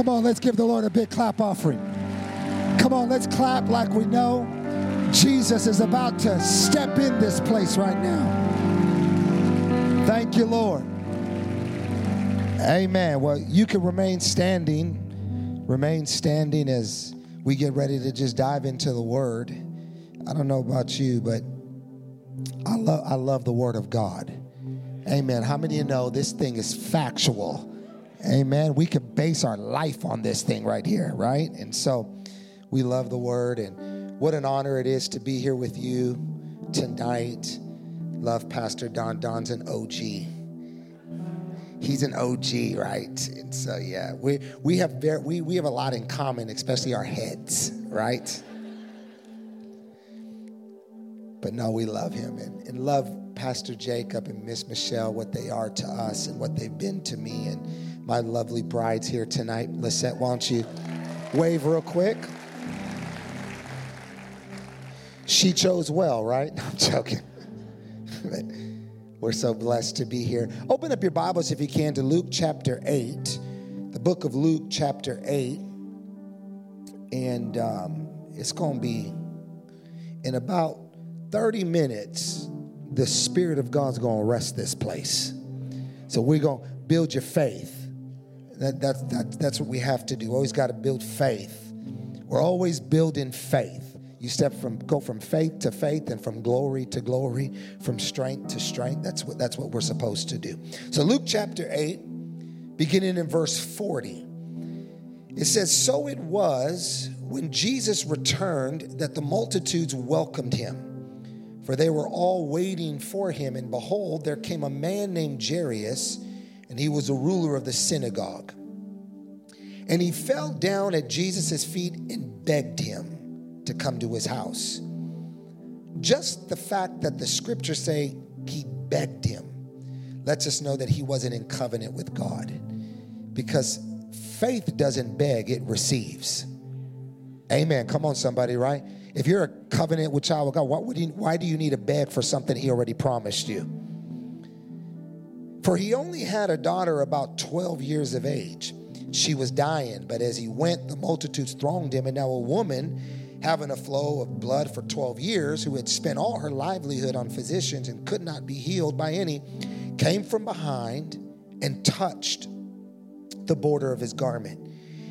Come on, let's give the Lord a big clap offering. Come on, let's clap like we know Jesus is about to step in this place right now. Thank you, Lord. Amen. Well, you can remain standing, remain standing as we get ready to just dive into the Word. I don't know about you, but I love I love the Word of God. Amen. How many of you know this thing is factual? Amen. We can base our life on this thing right here, right? And so we love the word and what an honor it is to be here with you tonight. Love Pastor Don. Don's an OG. He's an OG, right? And so yeah, we we have very, we we have a lot in common, especially our heads, right? But no, we love him and, and love Pastor Jacob and Miss Michelle, what they are to us and what they've been to me. And my lovely brides here tonight. Lisette, why don't you wave real quick? She chose well, right? I'm joking. We're so blessed to be here. Open up your Bibles if you can to Luke chapter 8, the book of Luke chapter 8. And um, it's going to be in about 30 minutes, the Spirit of God's going to rest this place. So we're going to build your faith. That, that's, that, that's what we have to do. Always got to build faith. We're always building faith. You step from go from faith to faith and from glory to glory, from strength to strength. That's what that's what we're supposed to do. So Luke chapter 8, beginning in verse 40. It says, So it was when Jesus returned that the multitudes welcomed him, for they were all waiting for him. And behold, there came a man named Jairus and he was a ruler of the synagogue. And he fell down at Jesus' feet and begged him to come to his house. Just the fact that the scriptures say he begged him lets us know that he wasn't in covenant with God. Because faith doesn't beg, it receives. Amen. Come on, somebody, right? If you're a covenant with child of God, why, you, why do you need to beg for something he already promised you? For he only had a daughter about 12 years of age. She was dying, but as he went, the multitudes thronged him. And now a woman, having a flow of blood for 12 years, who had spent all her livelihood on physicians and could not be healed by any, came from behind and touched the border of his garment.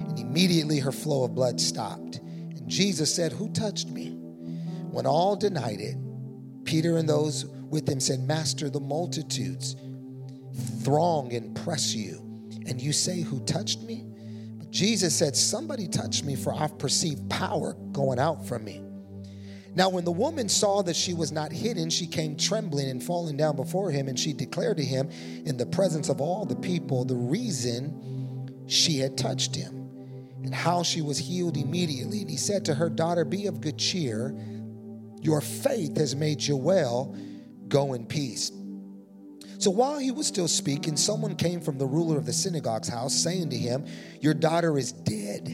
And immediately her flow of blood stopped. And Jesus said, Who touched me? When all denied it, Peter and those with him said, Master, the multitudes throng and press you, and you say, Who touched me? But Jesus said, Somebody touched me, for I've perceived power going out from me. Now, when the woman saw that she was not hidden, she came trembling and falling down before him, and she declared to him in the presence of all the people the reason she had touched him and how she was healed immediately. And he said to her, Daughter, be of good cheer. Your faith has made you well. Go in peace. So while he was still speaking, someone came from the ruler of the synagogue's house, saying to him, Your daughter is dead.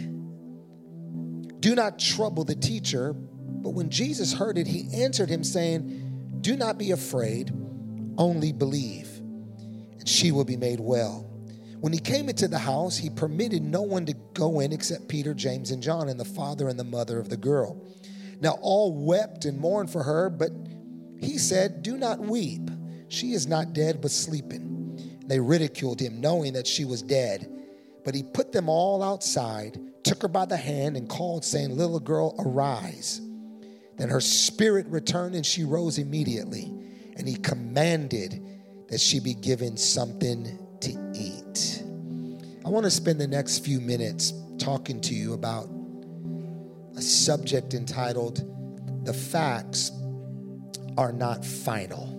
Do not trouble the teacher. But when Jesus heard it, he answered him, saying, Do not be afraid, only believe, and she will be made well. When he came into the house, he permitted no one to go in except Peter, James, and John, and the father and the mother of the girl. Now all wept and mourned for her, but he said, Do not weep. She is not dead, but sleeping. They ridiculed him, knowing that she was dead. But he put them all outside, took her by the hand, and called, saying, Little girl, arise. Then her spirit returned, and she rose immediately. And he commanded that she be given something to eat. I want to spend the next few minutes talking to you about a subject entitled The Facts Are Not Final.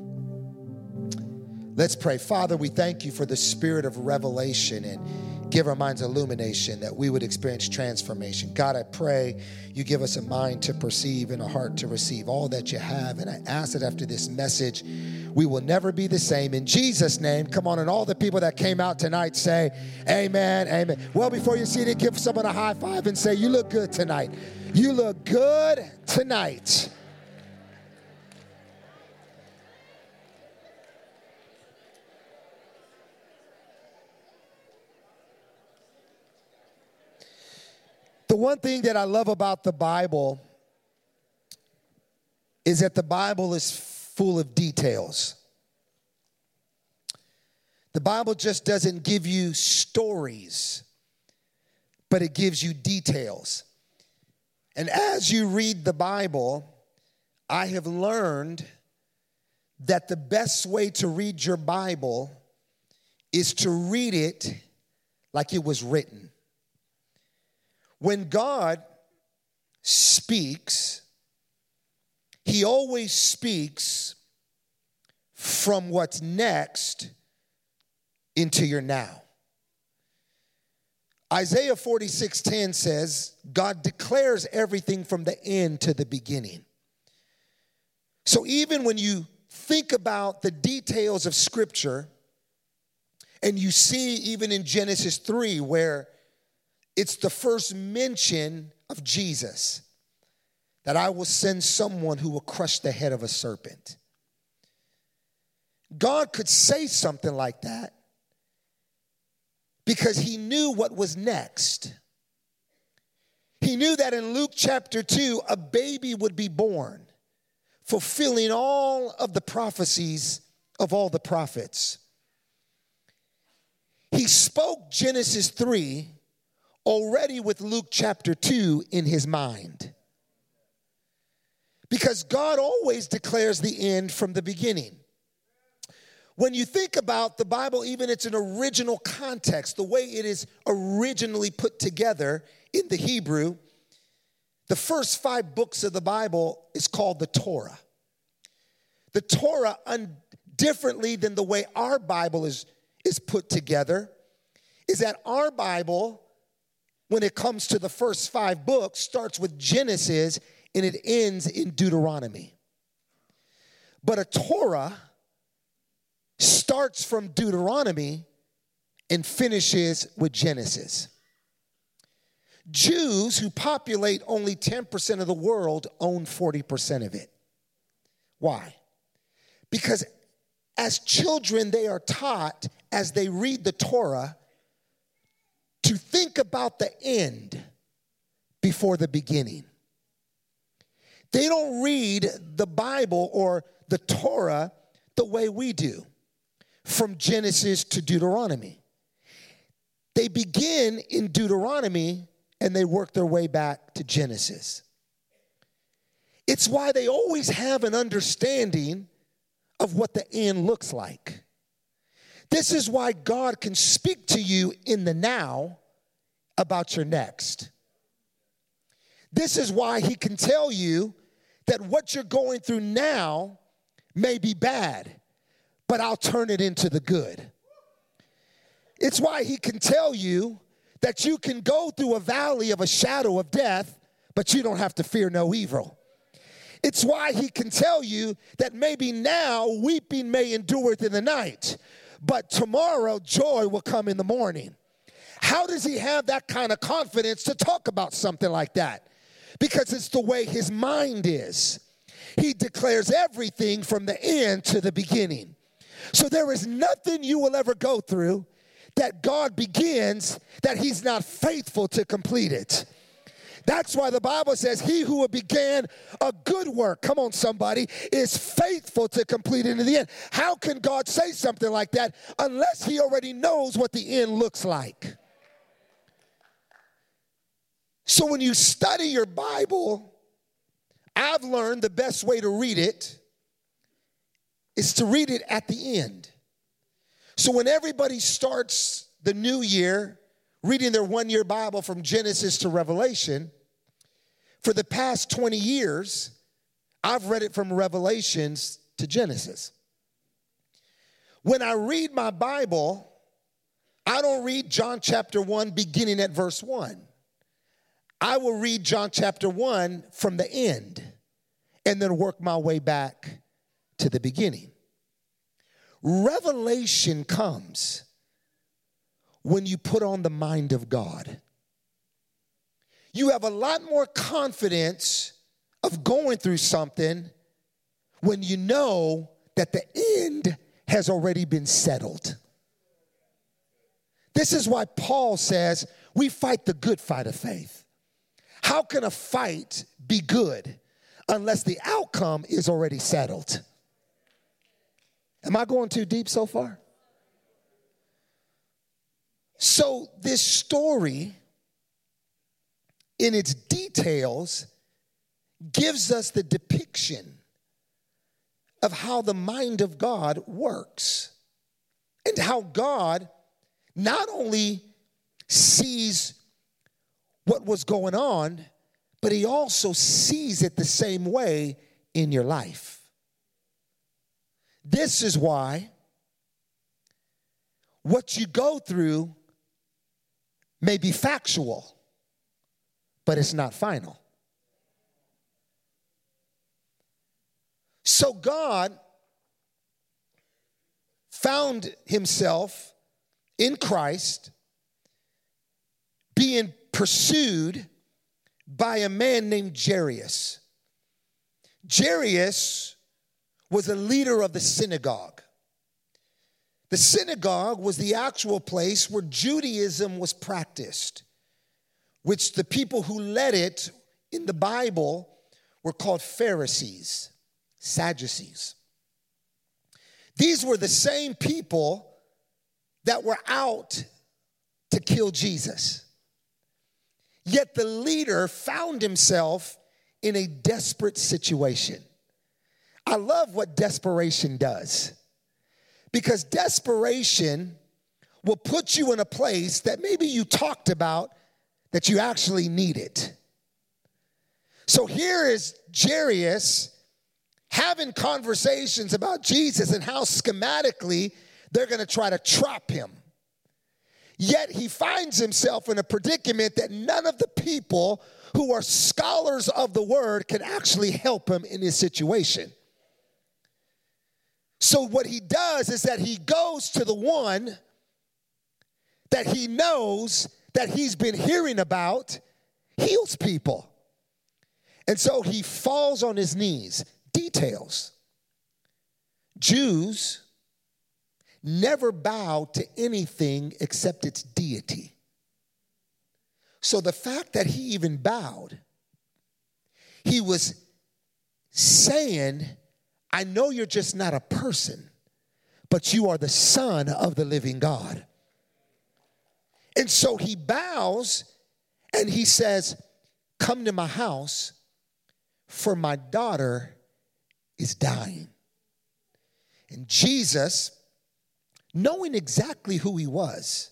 Let's pray. Father, we thank you for the spirit of revelation and give our minds illumination that we would experience transformation. God, I pray you give us a mind to perceive and a heart to receive all that you have. And I ask that after this message, we will never be the same. In Jesus' name, come on. And all the people that came out tonight say, Amen, Amen. Well, before you see it, give someone a high five and say, You look good tonight. You look good tonight. The one thing that I love about the Bible is that the Bible is full of details. The Bible just doesn't give you stories, but it gives you details. And as you read the Bible, I have learned that the best way to read your Bible is to read it like it was written. When God speaks, He always speaks from what's next into your now. Isaiah 46:10 says, God declares everything from the end to the beginning. So even when you think about the details of scripture and you see even in Genesis 3 where it's the first mention of Jesus that I will send someone who will crush the head of a serpent. God could say something like that because he knew what was next. He knew that in Luke chapter 2, a baby would be born, fulfilling all of the prophecies of all the prophets. He spoke Genesis 3 already with Luke chapter 2 in his mind. Because God always declares the end from the beginning. When you think about the Bible, even its an original context, the way it is originally put together in the Hebrew, the first five books of the Bible is called the Torah. The Torah, un- differently than the way our Bible is, is put together, is that our Bible, when it comes to the first five books, starts with Genesis and it ends in Deuteronomy. But a Torah starts from Deuteronomy and finishes with Genesis. Jews who populate only 10% of the world own 40% of it. Why? Because as children, they are taught as they read the Torah to think about the end before the beginning. They don't read the Bible or the Torah the way we do from Genesis to Deuteronomy. They begin in Deuteronomy and they work their way back to Genesis. It's why they always have an understanding of what the end looks like. This is why God can speak to you in the now about your next. This is why He can tell you that what you're going through now may be bad but I'll turn it into the good. It's why he can tell you that you can go through a valley of a shadow of death, but you don't have to fear no evil. It's why he can tell you that maybe now weeping may endure in the night, but tomorrow joy will come in the morning. How does he have that kind of confidence to talk about something like that? Because it's the way his mind is. He declares everything from the end to the beginning. So there is nothing you will ever go through that God begins that He's not faithful to complete it. That's why the Bible says, He who began a good work, come on, somebody, is faithful to complete it in the end. How can God say something like that unless He already knows what the end looks like? So when you study your Bible, I've learned the best way to read it is to read it at the end. So when everybody starts the new year reading their one year Bible from Genesis to Revelation, for the past 20 years, I've read it from Revelations to Genesis. When I read my Bible, I don't read John chapter 1 beginning at verse 1. I will read John chapter 1 from the end and then work my way back to the beginning. Revelation comes when you put on the mind of God. You have a lot more confidence of going through something when you know that the end has already been settled. This is why Paul says we fight the good fight of faith. How can a fight be good unless the outcome is already settled? Am I going too deep so far? So, this story, in its details, gives us the depiction of how the mind of God works and how God not only sees what was going on, but he also sees it the same way in your life. This is why what you go through may be factual, but it's not final. So God found himself in Christ being pursued by a man named Jairus. Jairus was a leader of the synagogue. The synagogue was the actual place where Judaism was practiced, which the people who led it in the Bible were called Pharisees, Sadducees. These were the same people that were out to kill Jesus. Yet the leader found himself in a desperate situation. I love what desperation does because desperation will put you in a place that maybe you talked about that you actually need it. So here is Jairus having conversations about Jesus and how schematically they're going to try to trap him. Yet he finds himself in a predicament that none of the people who are scholars of the word can actually help him in his situation. So, what he does is that he goes to the one that he knows that he's been hearing about, heals people. And so he falls on his knees. Details. Jews never bow to anything except its deity. So the fact that he even bowed, he was saying, I know you're just not a person, but you are the son of the living God. And so he bows and he says, Come to my house, for my daughter is dying. And Jesus knowing exactly who he was,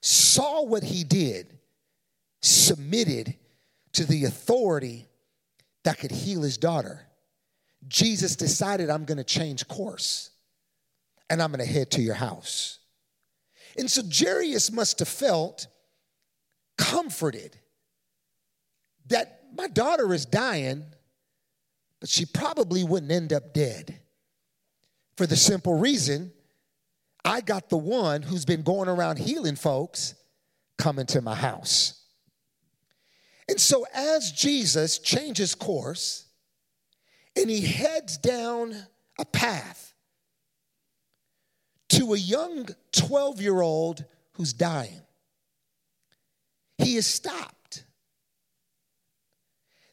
saw what he did, submitted to the authority that could heal his daughter. Jesus decided, I'm going to change course and I'm going to head to your house. And so Jairus must have felt comforted that my daughter is dying, but she probably wouldn't end up dead for the simple reason I got the one who's been going around healing folks coming to my house. And so, as Jesus changes course and he heads down a path to a young 12 year old who's dying, he is stopped.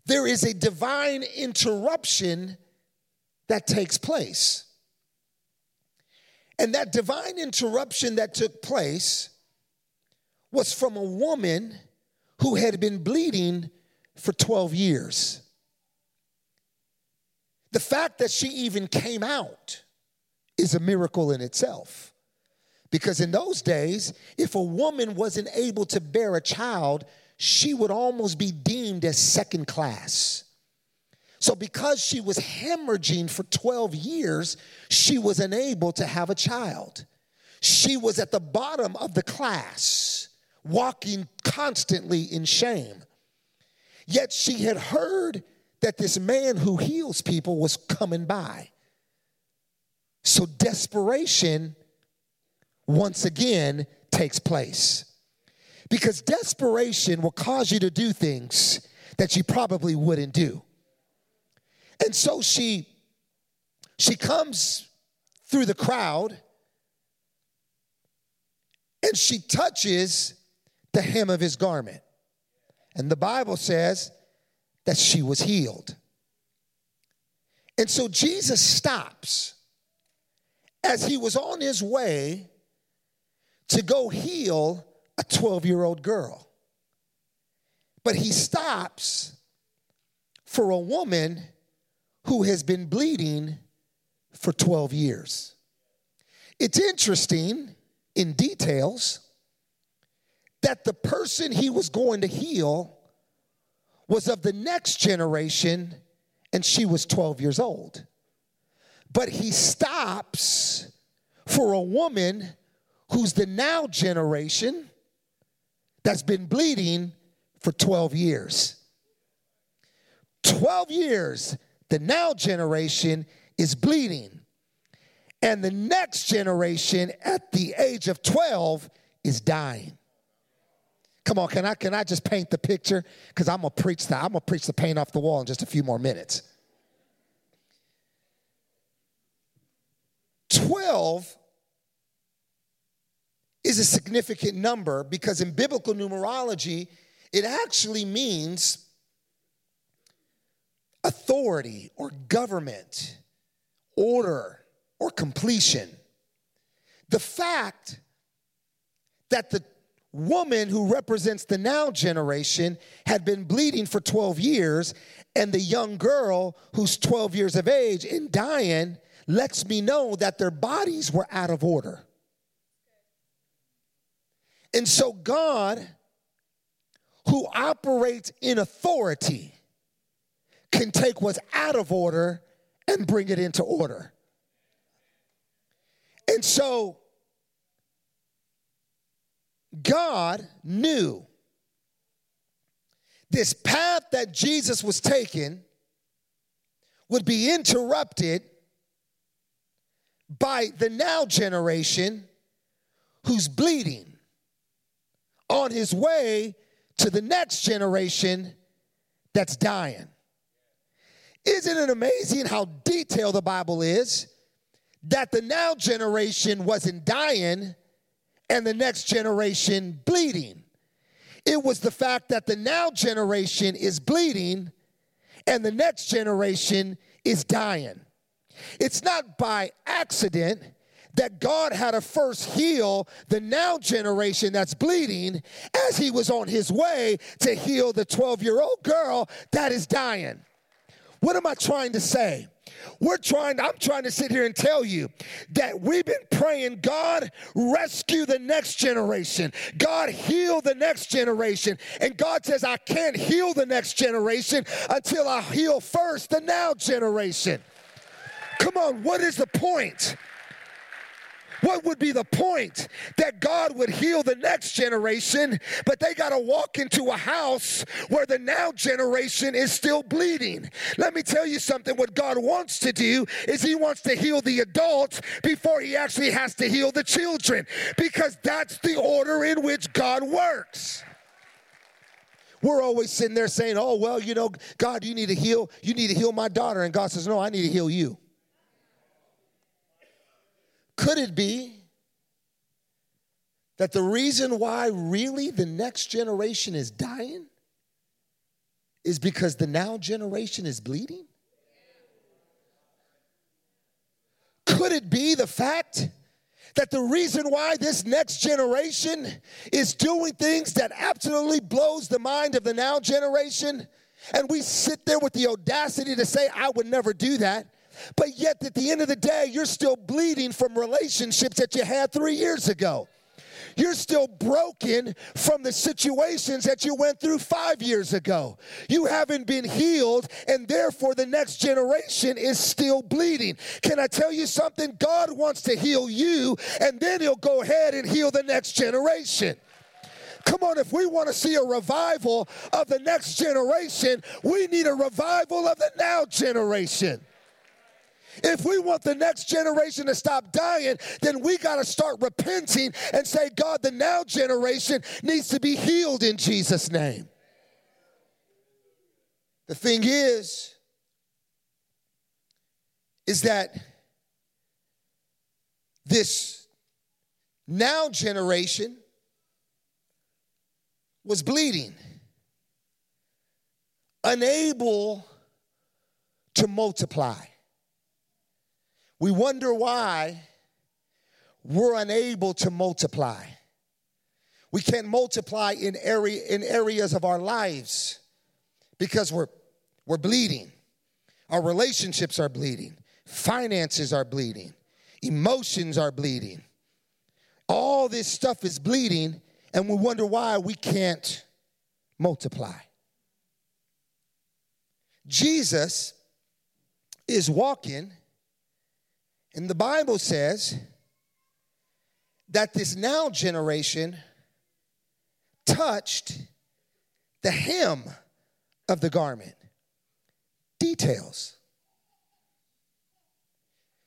There is a divine interruption that takes place. And that divine interruption that took place was from a woman who had been bleeding for 12 years. The fact that she even came out is a miracle in itself. Because in those days, if a woman wasn't able to bear a child, she would almost be deemed as second class. So, because she was hemorrhaging for 12 years, she was unable to have a child. She was at the bottom of the class, walking constantly in shame. Yet she had heard that this man who heals people was coming by. So, desperation once again takes place. Because desperation will cause you to do things that you probably wouldn't do. And so she she comes through the crowd and she touches the hem of his garment. And the Bible says that she was healed. And so Jesus stops as he was on his way to go heal a 12 year old girl. But he stops for a woman who has been bleeding for 12 years. It's interesting in details that the person he was going to heal was of the next generation and she was 12 years old. But he stops for a woman who's the now generation that's been bleeding for 12 years. 12 years, the now generation is bleeding. And the next generation at the age of 12 is dying. Come on, can I can I just paint the picture? Because I'm gonna preach that. I'm gonna preach the paint off the wall in just a few more minutes. 12 is a significant number because in biblical numerology, it actually means authority or government, order or completion. The fact that the woman who represents the now generation had been bleeding for 12 years, and the young girl who's 12 years of age and dying lets me know that their bodies were out of order. And so, God, who operates in authority, can take what's out of order and bring it into order. And so, God knew this path that Jesus was taking would be interrupted by the now generation who's bleeding on his way to the next generation that's dying. Isn't it amazing how detailed the Bible is that the now generation wasn't dying and the next generation bleeding? It was the fact that the now generation is bleeding and the next generation is dying. It's not by accident that God had to first heal the now generation that's bleeding as he was on his way to heal the 12 year old girl that is dying. What am I trying to say? We're trying, I'm trying to sit here and tell you that we've been praying, God, rescue the next generation. God, heal the next generation. And God says, I can't heal the next generation until I heal first the now generation. Come on, what is the point? What would be the point that God would heal the next generation, but they got to walk into a house where the now generation is still bleeding? Let me tell you something. What God wants to do is He wants to heal the adults before He actually has to heal the children, because that's the order in which God works. We're always sitting there saying, "Oh, well, you know, God, you need to heal, you need to heal my daughter." And God says, "No, I need to heal you." Could it be that the reason why really the next generation is dying is because the now generation is bleeding? Could it be the fact that the reason why this next generation is doing things that absolutely blows the mind of the now generation and we sit there with the audacity to say I would never do that but yet, at the end of the day, you're still bleeding from relationships that you had three years ago. You're still broken from the situations that you went through five years ago. You haven't been healed, and therefore the next generation is still bleeding. Can I tell you something? God wants to heal you, and then He'll go ahead and heal the next generation. Come on, if we want to see a revival of the next generation, we need a revival of the now generation. If we want the next generation to stop dying, then we got to start repenting and say, God, the now generation needs to be healed in Jesus' name. The thing is, is that this now generation was bleeding. unable to multiply. We wonder why we're unable to multiply. We can't multiply in area in areas of our lives because we're we're bleeding. Our relationships are bleeding. Finances are bleeding. Emotions are bleeding. All this stuff is bleeding and we wonder why we can't multiply. Jesus is walking, and the Bible says that this now generation touched the hem of the garment. Details.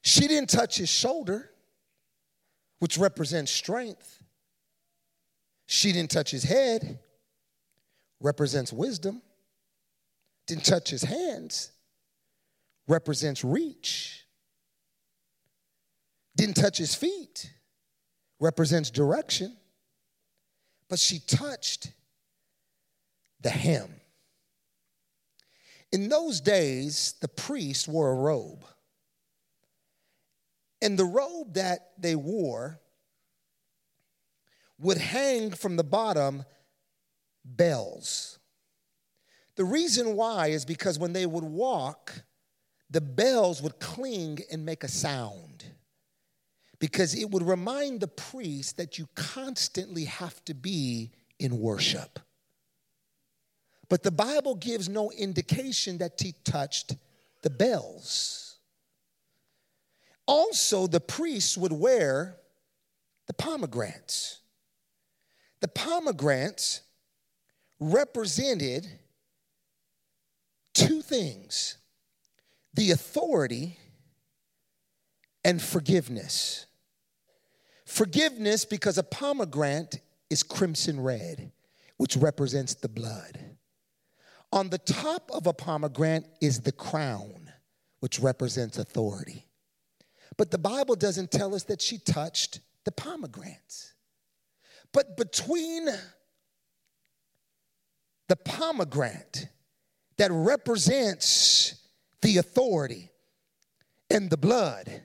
She didn't touch his shoulder, which represents strength. She didn't touch his head, represents wisdom. Didn't touch his hands, represents reach. Didn't touch his feet, represents direction. But she touched the hem. In those days, the priest wore a robe. And the robe that they wore would hang from the bottom bells. The reason why is because when they would walk, the bells would cling and make a sound. Because it would remind the priest that you constantly have to be in worship. But the Bible gives no indication that he touched the bells. Also, the priests would wear the pomegranates. The pomegranates represented two things the authority and forgiveness. Forgiveness because a pomegranate is crimson red, which represents the blood. On the top of a pomegranate is the crown, which represents authority. But the Bible doesn't tell us that she touched the pomegranates. But between the pomegranate that represents the authority and the blood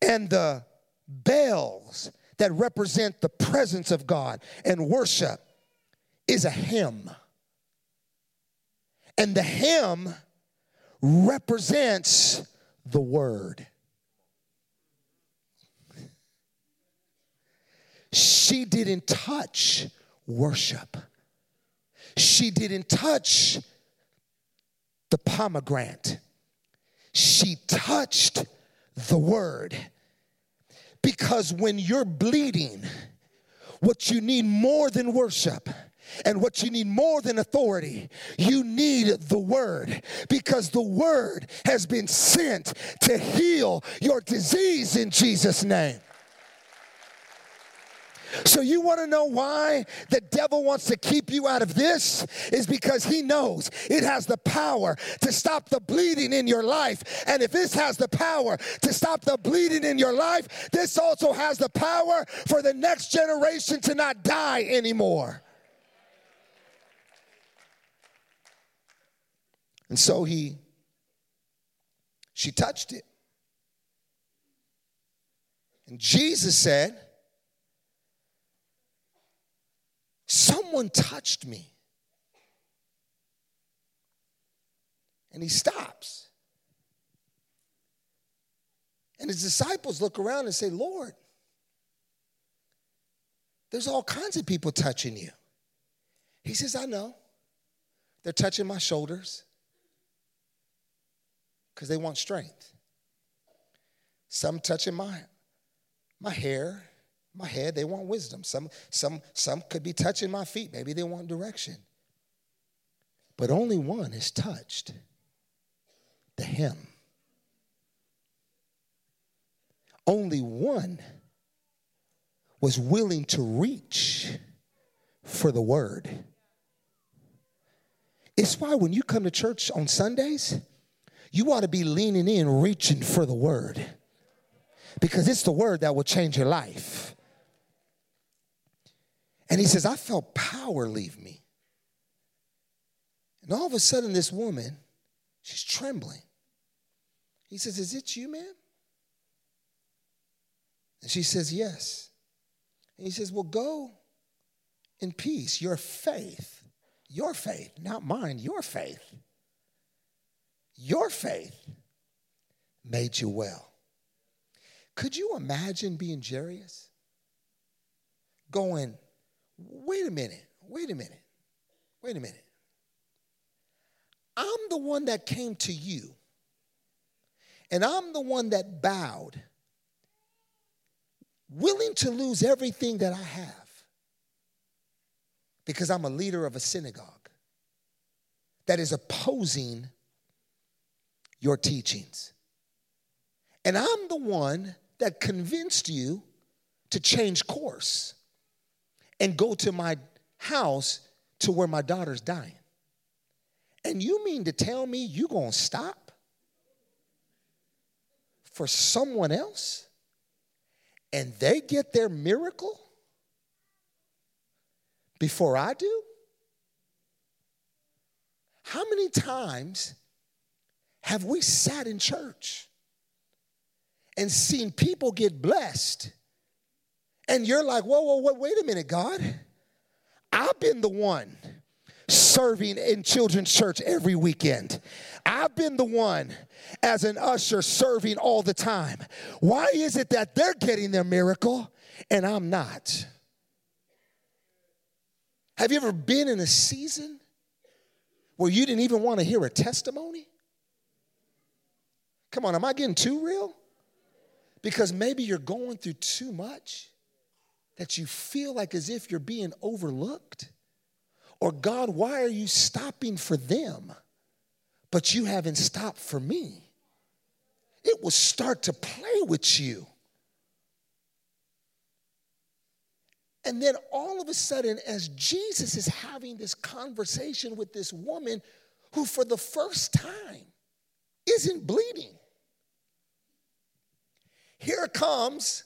and the bells that represent the presence of God and worship is a hymn. And the hymn represents the word. She didn't touch worship she didn't touch the pomegranate, she touched the word. Because when you're bleeding, what you need more than worship and what you need more than authority, you need the word because the word has been sent to heal your disease in Jesus' name. So, you want to know why the devil wants to keep you out of this? Is because he knows it has the power to stop the bleeding in your life. And if this has the power to stop the bleeding in your life, this also has the power for the next generation to not die anymore. And so he, she touched it. And Jesus said, Someone touched me. And he stops. And his disciples look around and say, Lord, there's all kinds of people touching you. He says, I know. They're touching my shoulders because they want strength. Some touching my, my hair my head, they want wisdom. Some, some, some could be touching my feet. Maybe they want direction. But only one is touched the hem. Only one was willing to reach for the word. It's why when you come to church on Sundays, you ought to be leaning in, reaching for the word. Because it's the word that will change your life. And he says, I felt power leave me. And all of a sudden, this woman, she's trembling. He says, Is it you, ma'am? And she says, Yes. And he says, Well, go in peace. Your faith, your faith, not mine, your faith, your faith made you well. Could you imagine being Jairus? Going, wait a minute, wait a minute, wait a minute. I'm the one that came to you, and I'm the one that bowed, willing to lose everything that I have because I'm a leader of a synagogue that is opposing your teachings. And I'm the one that convinced you to change course and go to my house to where my daughter's dying. And you mean to tell me you going to stop for someone else and they get their miracle before I do? How many times have we sat in church and seen people get blessed? And you're like, whoa, whoa, whoa, wait a minute, God. I've been the one serving in children's church every weekend. I've been the one as an usher serving all the time. Why is it that they're getting their miracle and I'm not? Have you ever been in a season where you didn't even want to hear a testimony? Come on, am I getting too real? Because maybe you're going through too much that you feel like as if you're being overlooked. Or, God, why are you stopping for them, but you haven't stopped for me? It will start to play with you. And then all of a sudden, as Jesus is having this conversation with this woman who, for the first time, isn't bleeding, here comes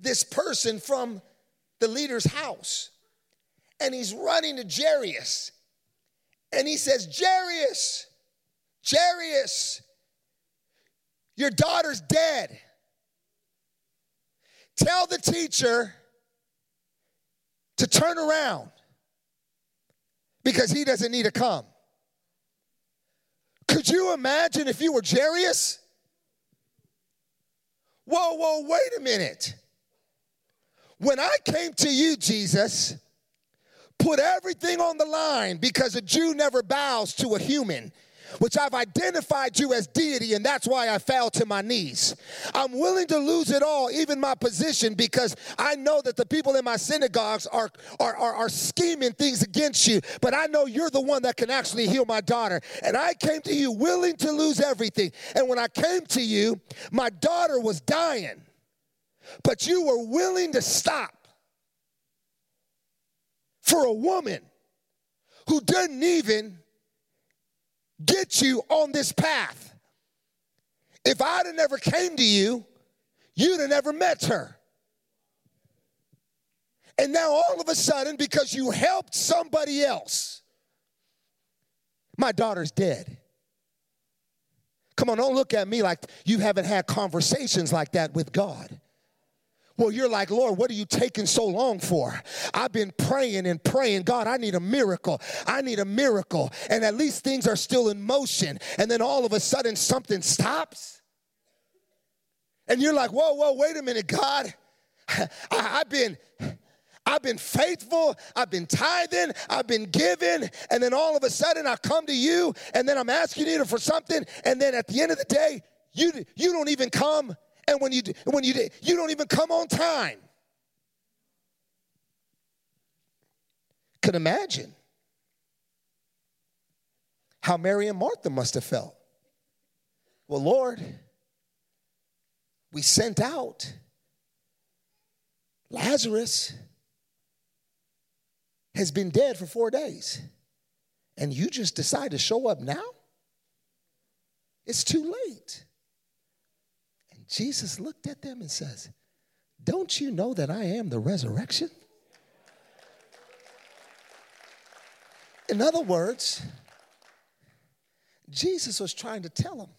this person from the leader's house and he's running to Jairus. And he says, Jairus, Jairus, your daughter's dead. Tell the teacher to turn around because he doesn't need to come. Could you imagine if you were Jairus? Whoa, whoa, wait a minute. When I came to you, Jesus, put everything on the line because a Jew never bows to a human which I've identified you as deity, and that's why I fell to my knees. I'm willing to lose it all, even my position, because I know that the people in my synagogues are, are, are, are scheming things against you, but I know you're the one that can actually heal my daughter. And I came to you willing to lose everything. And when I came to you, my daughter was dying, but you were willing to stop for a woman who didn't even get you on this path. If I'd have never came to you, you'd have never met her. And now all of a sudden, because you helped somebody else, my daughter's dead. Come on, don't look at me like you haven't had conversations like that with God. Well, you're like, Lord, what are you taking so long for? I've been praying and praying. God, I need a miracle. I need a miracle. And at least things are still in motion. And then all of a sudden something stops. And you're like, whoa, whoa, wait a minute, God. I, have been. I've been faithful, I've been tithing, I've been giving, and then all of a sudden I come to you and then I'm asking you for something, and then at the end of the day, you, you don't even come and when you when you did, you don't even come on time. Could imagine how Mary and Martha must have felt. Well, Lord, we sent out Lazarus has been dead for four days, and you just decide to show up now? It's too late. Jesus looked at them and says, Don't you know that I am the resurrection? In other words, Jesus was trying to tell them,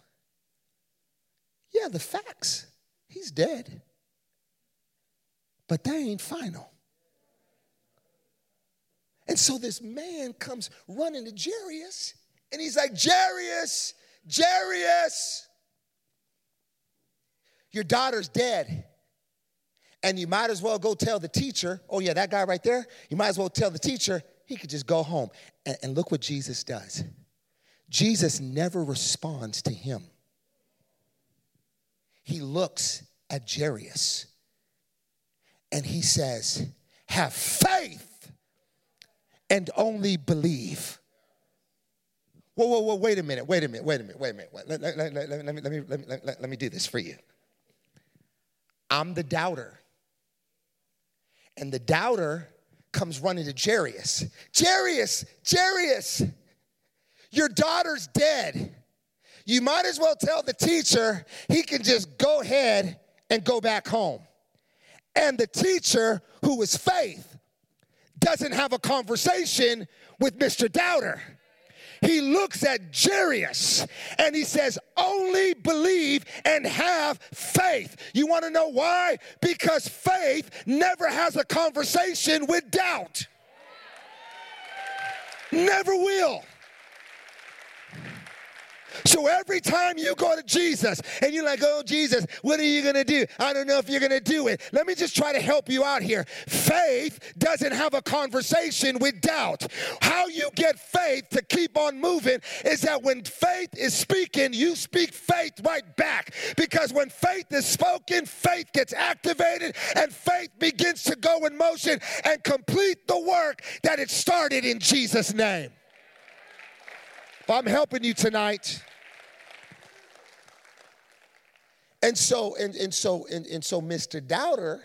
yeah, the facts, he's dead, but they ain't final. And so this man comes running to Jairus, and he's like, Jairus, Jairus, your daughter's dead. And you might as well go tell the teacher, oh, yeah, that guy right there, you might as well tell the teacher, he could just go home. And, and look what Jesus does. Jesus never responds to him. He looks at Jairus and he says, Have faith and only believe. Whoa, whoa, whoa, wait a minute, wait a minute, wait a minute, wait a minute. Let, let, me, let, me, let, me, let me do this for you. I'm the doubter. And the doubter comes running to Jairus. Jairus, Jairus, your daughter's dead. You might as well tell the teacher he can just go ahead and go back home. And the teacher, who is faith, doesn't have a conversation with Mr. Doubter. He looks at Jairus and he says, Only believe and have faith. You want to know why? Because faith never has a conversation with doubt. Never will. So every time you go to Jesus and you're like, oh, Jesus, what are you going to do? I don't know if you're going to do it. Let me just try to help you out here. Faith doesn't have a conversation with doubt. How you get faith to keep on moving is that when faith is speaking, you speak faith right back. Because when faith is spoken, faith gets activated and faith begins to go in motion and complete the work that it started in Jesus' name. I'm helping you tonight. And so, and, and so, and, and so Mr. Doubter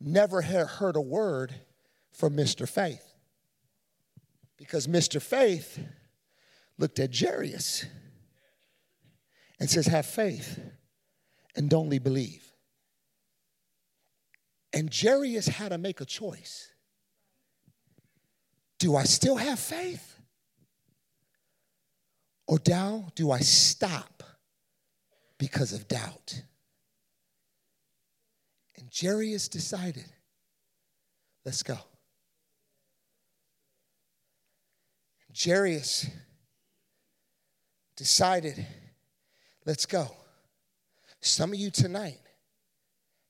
never heard a word from Mr. Faith. Because Mr. Faith looked at Jairus and says, Have faith and only believe. And Jairus had to make a choice. Do I still have faith? Or now do I stop because of doubt? And Jairus decided, let's go. Jairus decided, let's go. Some of you tonight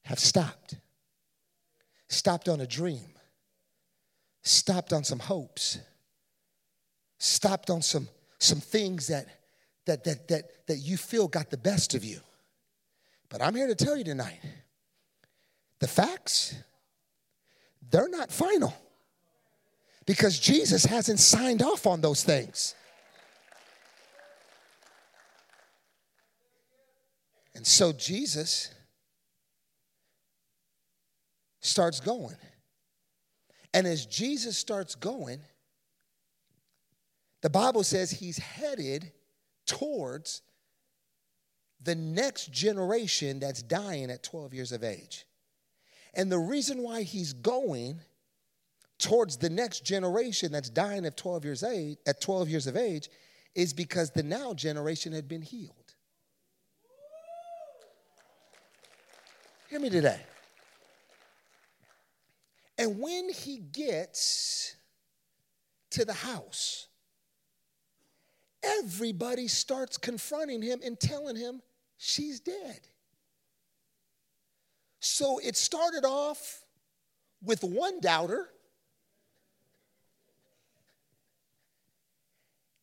have stopped. Stopped on a dream. Stopped on some hopes. Stopped on some some things that, that, that, that, that you feel got the best of you. But I'm here to tell you tonight the facts, they're not final because Jesus hasn't signed off on those things. And so Jesus starts going. And as Jesus starts going, the Bible says he's headed towards the next generation that's dying at 12 years of age. And the reason why he's going towards the next generation that's dying at 12 years age, at 12 years of age is because the now generation had been healed. Hear me today. And when he gets to the house, everybody starts confronting him and telling him she's dead. So it started off with one doubter.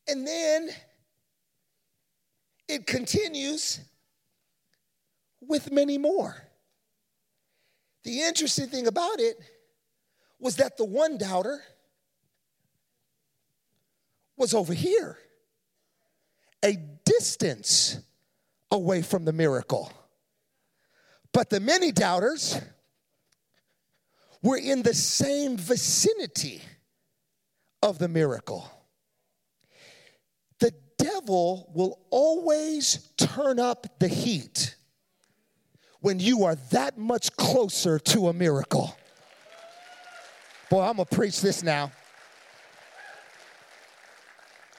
And then it continues with many more. The interesting thing about it was that the one doubter was over here a distance away from the miracle. But the many doubters were in the same vicinity of the miracle. The devil will always turn up the heat when you are that much closer to a miracle. Boy, I'm gonna preach this now.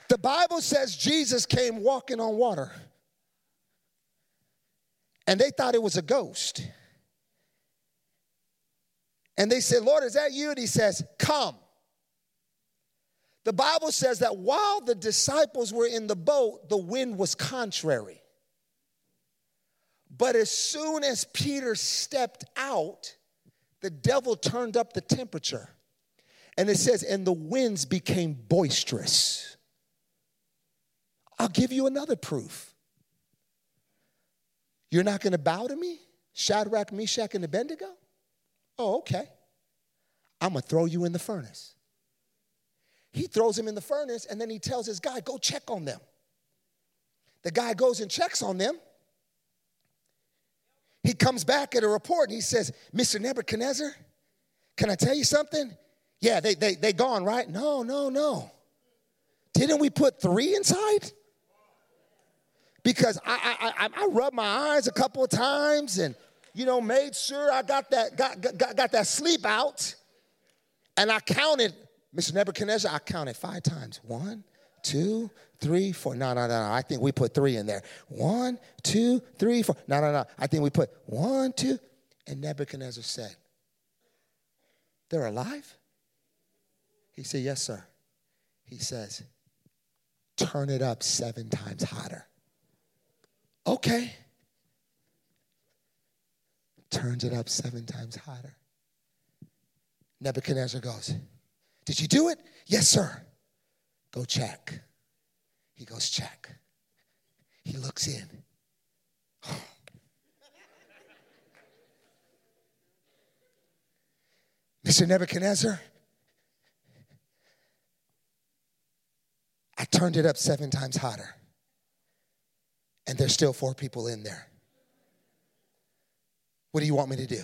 The Bible says Jesus came walking on water. And they thought it was a ghost. And they said, Lord, is that you? And he says, Come. The Bible says that while the disciples were in the boat, the wind was contrary. But as soon as Peter stepped out, the devil turned up the temperature. And it says, and the winds became boisterous. I'll give you another proof. You're not going to bow to me? Shadrach, Meshach, and Abednego? Oh, okay. I'm going to throw you in the furnace. He throws him in the furnace and then he tells his guy, go check on them. The guy goes and checks on them. He comes back at a report and he says, Mr. Nebuchadnezzar, can I tell you something? Yeah, they, they, they gone, right? No, no, no. Didn't we put three inside? Because I, I, I, I rubbed my eyes a couple of times and, you know, made sure I got that, got, got, got that sleep out. And I counted, Mr. Nebuchadnezzar, I counted five times. One, two, three, four. No, no, no, no. I think we put three in there. One, two, three, four. No, no, no. I think we put one, two. And Nebuchadnezzar said, They're alive? He said, Yes, sir. He says, Turn it up seven times hotter. Okay. Turns it up seven times hotter. Nebuchadnezzar goes, Did you do it? Yes, sir. Go check. He goes, Check. He looks in. Mr. Nebuchadnezzar, I turned it up seven times hotter, and there's still four people in there. What do you want me to do?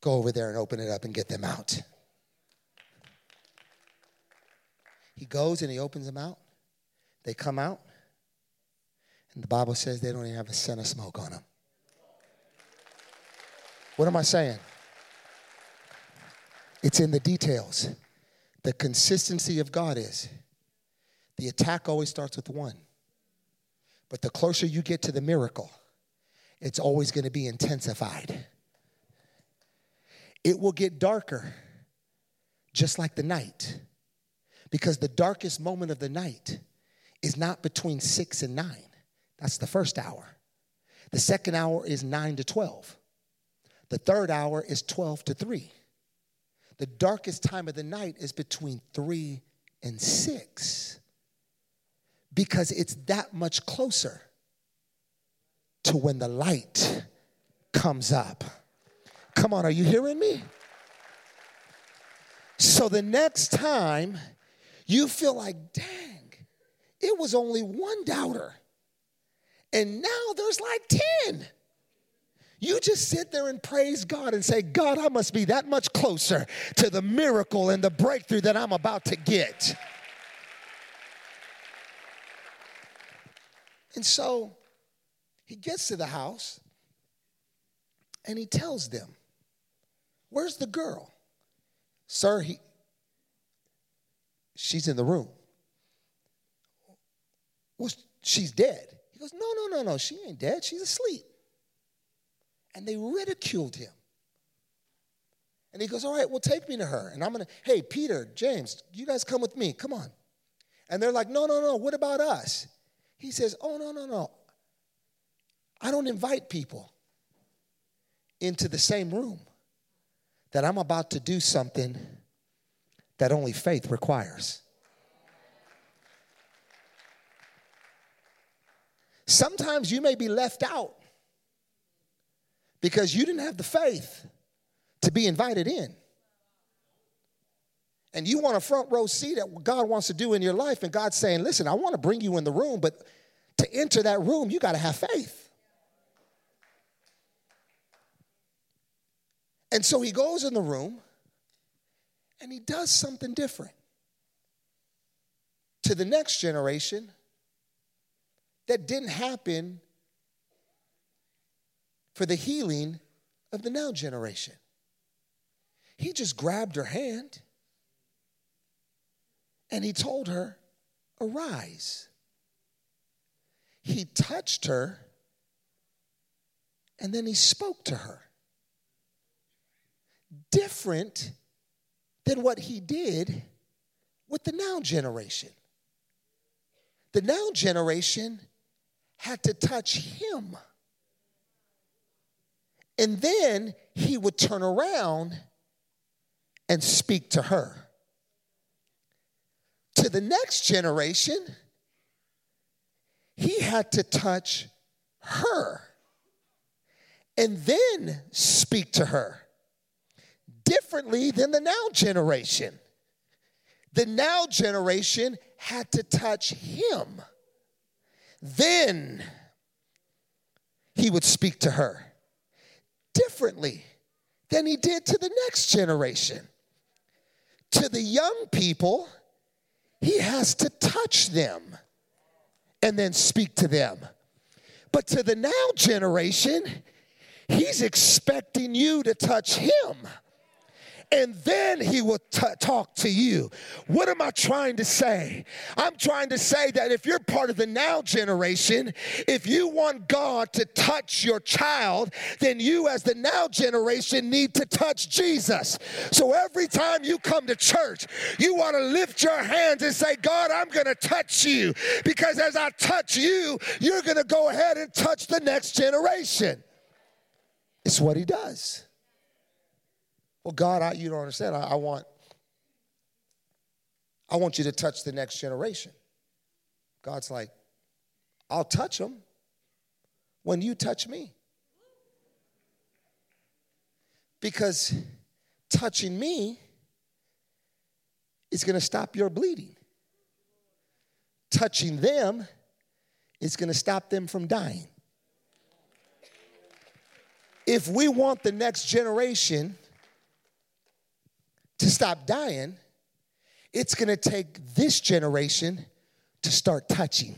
Go over there and open it up and get them out. He goes and he opens them out. They come out. And the Bible says they don't even have a scent of smoke on them. What am I saying? It's in the details. The consistency of God is the attack always starts with one. But the closer you get to the miracle, it's always going to be intensified. It will get darker, just like the night. Because the darkest moment of the night is not between six and nine. That's the first hour. The second hour is nine to 12. The third hour is 12 to 3. The darkest time of the night is between 3 and 6 because it's that much closer to when the light comes up. Come on, are you hearing me? So the next time you feel like, dang, it was only one doubter, and now there's like 10. You just sit there and praise God and say, God, I must be that much closer to the miracle and the breakthrough that I'm about to get. And so he gets to the house and he tells them, Where's the girl? Sir, he, she's in the room. Well, she's dead. He goes, No, no, no, no, she ain't dead. She's asleep. And they ridiculed him. And he goes, All right, well, take me to her. And I'm going to, hey, Peter, James, you guys come with me. Come on. And they're like, No, no, no, what about us? He says, Oh, no, no, no. I don't invite people into the same room that I'm about to do something that only faith requires. Sometimes you may be left out because you didn't have the faith to be invited in. And you want a front row seat at what God wants to do in your life, and God's saying, Listen, I want to bring you in the room, but to enter that room, you got to have faith. And so he goes in the room and he does something different to the next generation that didn't happen for the healing of the now generation. He just grabbed her hand And he told her, Arise. He touched her and then he spoke to her. Different than what he did with the now generation. The now generation had to touch him. And then he would turn around and speak to her. To the next generation, he had to touch her and then speak to her differently than the now generation. The now generation had to touch him. Then he would speak to her differently than he did to the next generation. To the young people, he has to touch them and then speak to them. But to the now generation, he's expecting you to touch him and then he will t- talk to you. What am I trying to say? I'm trying to say that if you're part of the now generation, if you want God to touch your child, then you, as the now generation, need to touch Jesus. So every time you come to church, you want to lift your hands and say, God, I'm going to touch you. Because as I touch you, you're going to go ahead and touch the next generation. It's what he does. Well, God, I, you don't understand. I, I want, I want you to touch the next generation. God's like, I'll touch them when you touch me. Because touching me is going to stop your bleeding. Touching them is going to stop them from dying. If we want the next generation to stop dying, it's going to take this generation to start touching.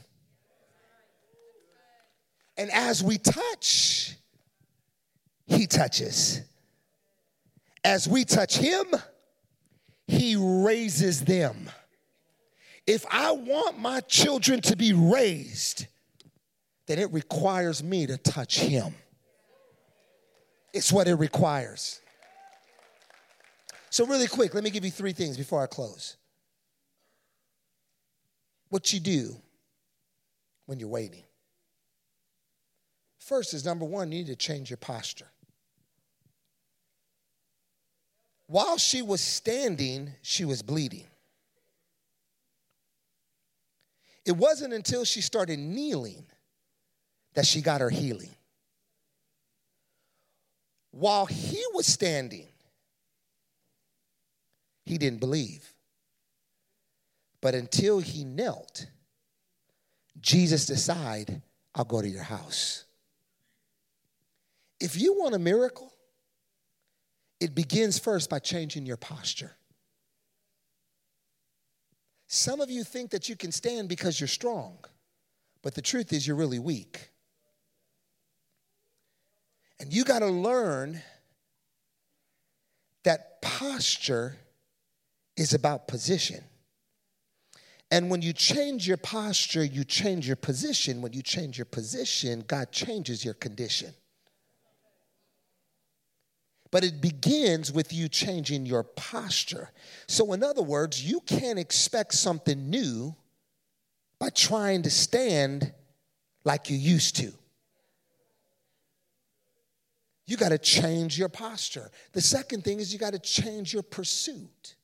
And as we touch, he touches. As we touch him, he raises them. If I want my children to be raised, then it requires me to touch him. It's what it requires. So, really quick, let me give you three things before I close. What you do when you're waiting. First is number one, you need to change your posture. While she was standing, she was bleeding. It wasn't until she started kneeling that she got her healing. While he was standing, he didn't believe. But until he knelt, Jesus decided, I'll go to your house. If you want a miracle, it begins first by changing your posture. Some of you think that you can stand because you're strong, but the truth is you're really weak. And you got to learn that posture is about position. And when you change your posture, you change your position. When you change your position, God changes your condition. But it begins with you changing your posture. So, in other words, you can't expect something new by trying to stand like you used to. You got to change your posture. The second thing is you got to change your pursuit.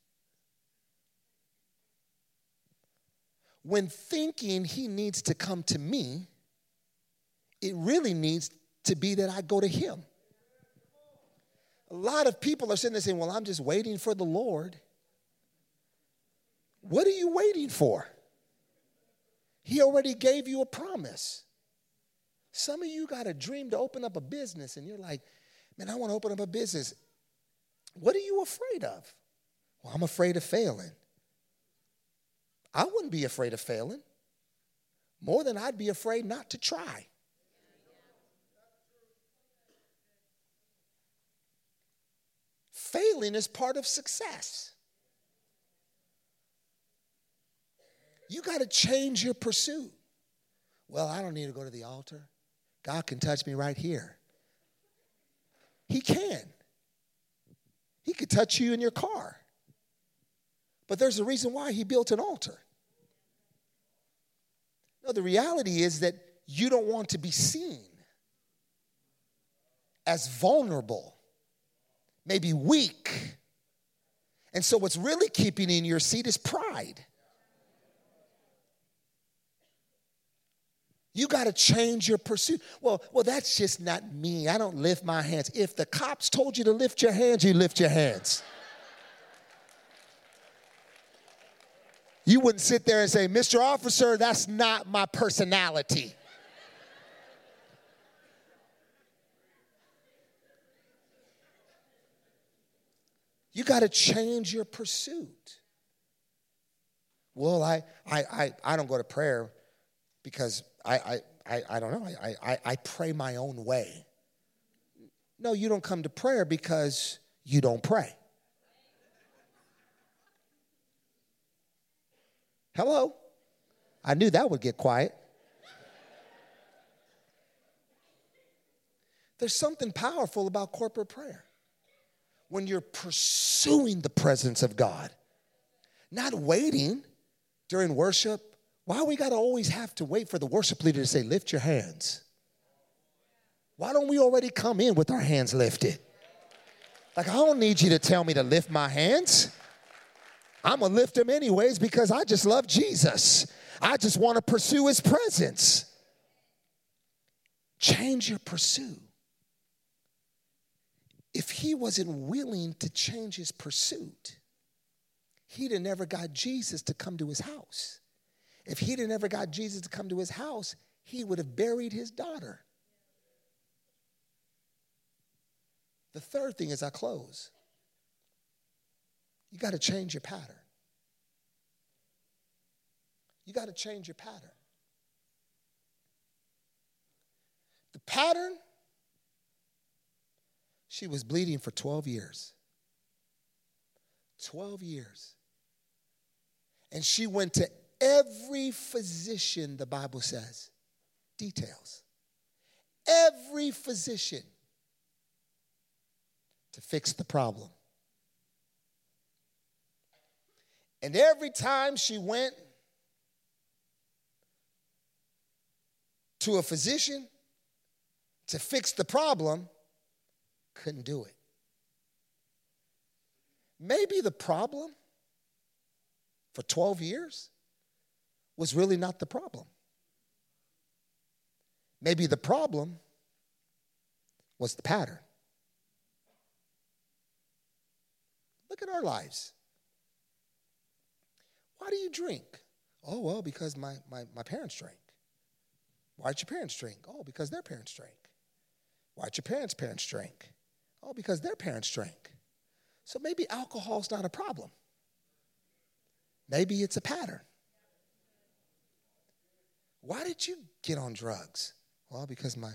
When thinking he needs to come to me, it really needs to be that I go to him. A lot of people are sitting there saying, Well, I'm just waiting for the Lord. What are you waiting for? He already gave you a promise. Some of you got a dream to open up a business, and you're like, Man, I want to open up a business. What are you afraid of? Well, I'm afraid of failing. I wouldn't be afraid of failing more than I'd be afraid not to try. Failing is part of success. You got to change your pursuit. Well, I don't need to go to the altar. God can touch me right here. He can. He could touch you in your car. But there's a reason why he built an altar. No, the reality is that you don't want to be seen as vulnerable, maybe weak. And so, what's really keeping in your seat is pride. You got to change your pursuit. Well, well, that's just not me. I don't lift my hands. If the cops told you to lift your hands, you lift your hands. You wouldn't sit there and say, Mr. Officer, that's not my personality. You got to change your pursuit. Well, I, I, I, I don't go to prayer because I, I, I, I don't know. I, I, I pray my own way. No, you don't come to prayer because you don't pray. Hello? I knew that would get quiet. There's something powerful about corporate prayer when you're pursuing the presence of God, not waiting during worship why we got to always have to wait for the worship leader to say, lift your hands? Why don't we already come in with our hands lifted? Like, I don't need you to tell me to lift my hands. I'm going to lift him anyways because I just love Jesus. I just want to pursue his presence. Change your pursuit. If he wasn't willing to change his pursuit, he'd have never got Jesus to come to his house. If he'd have never got Jesus to come to his house, he would have buried his daughter. The third thing is I close. You got to change your pattern. You got to change your pattern. The pattern, she was bleeding for 12 years. 12 years. And she went to Every physician, the Bible says, details. Every physician to fix the problem. And every time she went to a physician to fix the problem, couldn't do it. Maybe the problem for 12 years was really not the problem. Maybe the problem was the pattern. Look at our lives. Why do you drink? Oh, well, because my, my, my parents drank. Why'd your parents drink? Oh, because their parents drank. Why'd your parents' parents drink? Oh, because their parents drank. So maybe alcohol's not a problem. Maybe it's a pattern. Why did you get on drugs? Well, because my,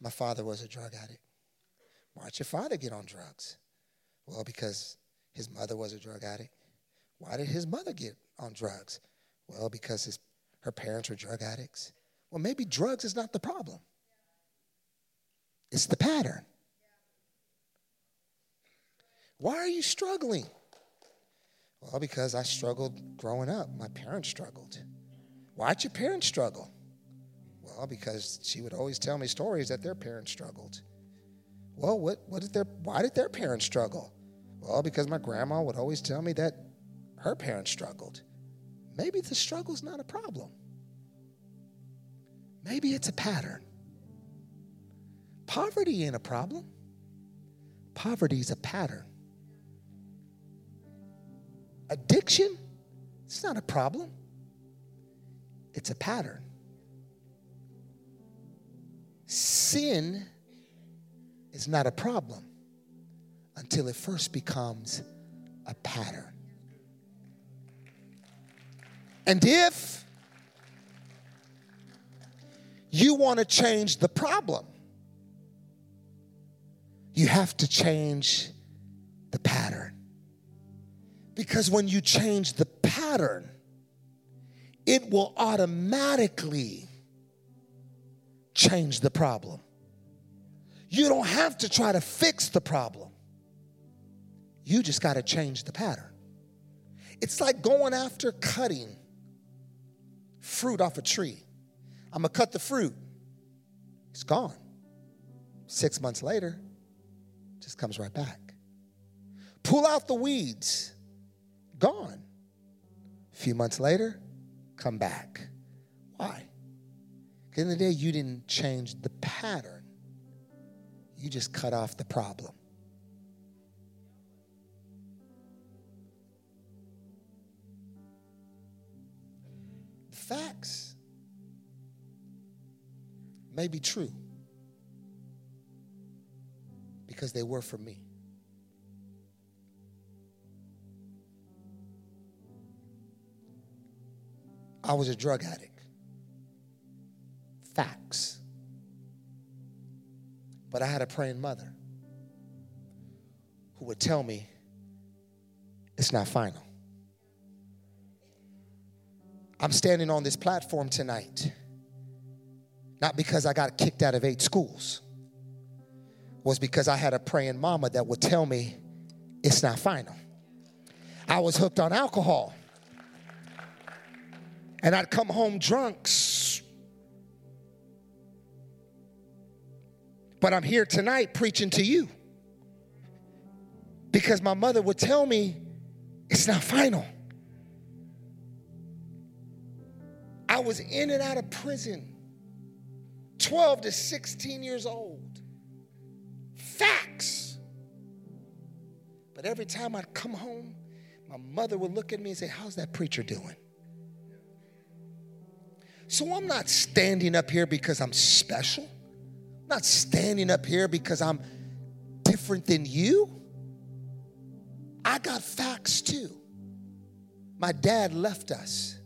my father was a drug addict. Why'd your father get on drugs? Well, because his mother was a drug addict. Why did his mother get on drugs? Well, because his, her parents were drug addicts. Well, maybe drugs is not the problem, it's the pattern. Why are you struggling? Well, because I struggled growing up. My parents struggled. Why'd your parents struggle? Well, because she would always tell me stories that their parents struggled. Well, what, what did their, why did their parents struggle? Well, because my grandma would always tell me that her parents struggled. Maybe the struggle's not a problem. Maybe it's a pattern. Poverty ain't a problem. Poverty's a pattern. Addiction, it's not a problem. It's a pattern. Sin is not a problem until it first becomes a pattern. And if you want to change the problem, you have to change the pattern. Because when you change the pattern, it will automatically change the problem. You don't have to try to fix the problem. You just got to change the pattern. It's like going after cutting fruit off a tree. I'm going to cut the fruit. It's gone. Six months later, just comes right back. Pull out the weeds. Gone. A few months later, come back. Why? Because in the day, you didn't change the pattern, you just cut off the problem. Facts may be true because they were for me. I was a drug addict. Facts. But I had a praying mother who would tell me it's not final. I'm standing on this platform tonight, not because I got kicked out of eight schools, was because I had a praying mama that would tell me it's not final. I was hooked on alcohol. And I'd come home drunk. But I'm here tonight preaching to you. Because my mother would tell me it's not final. I was in and out of prison, 12 to 16 years old. Facts. But every time I'd come home, my mother would look at me and say, How's that preacher doing? So I'm not standing up here because I'm special. I'm not standing up here because I'm different than you. I got facts too. My dad left us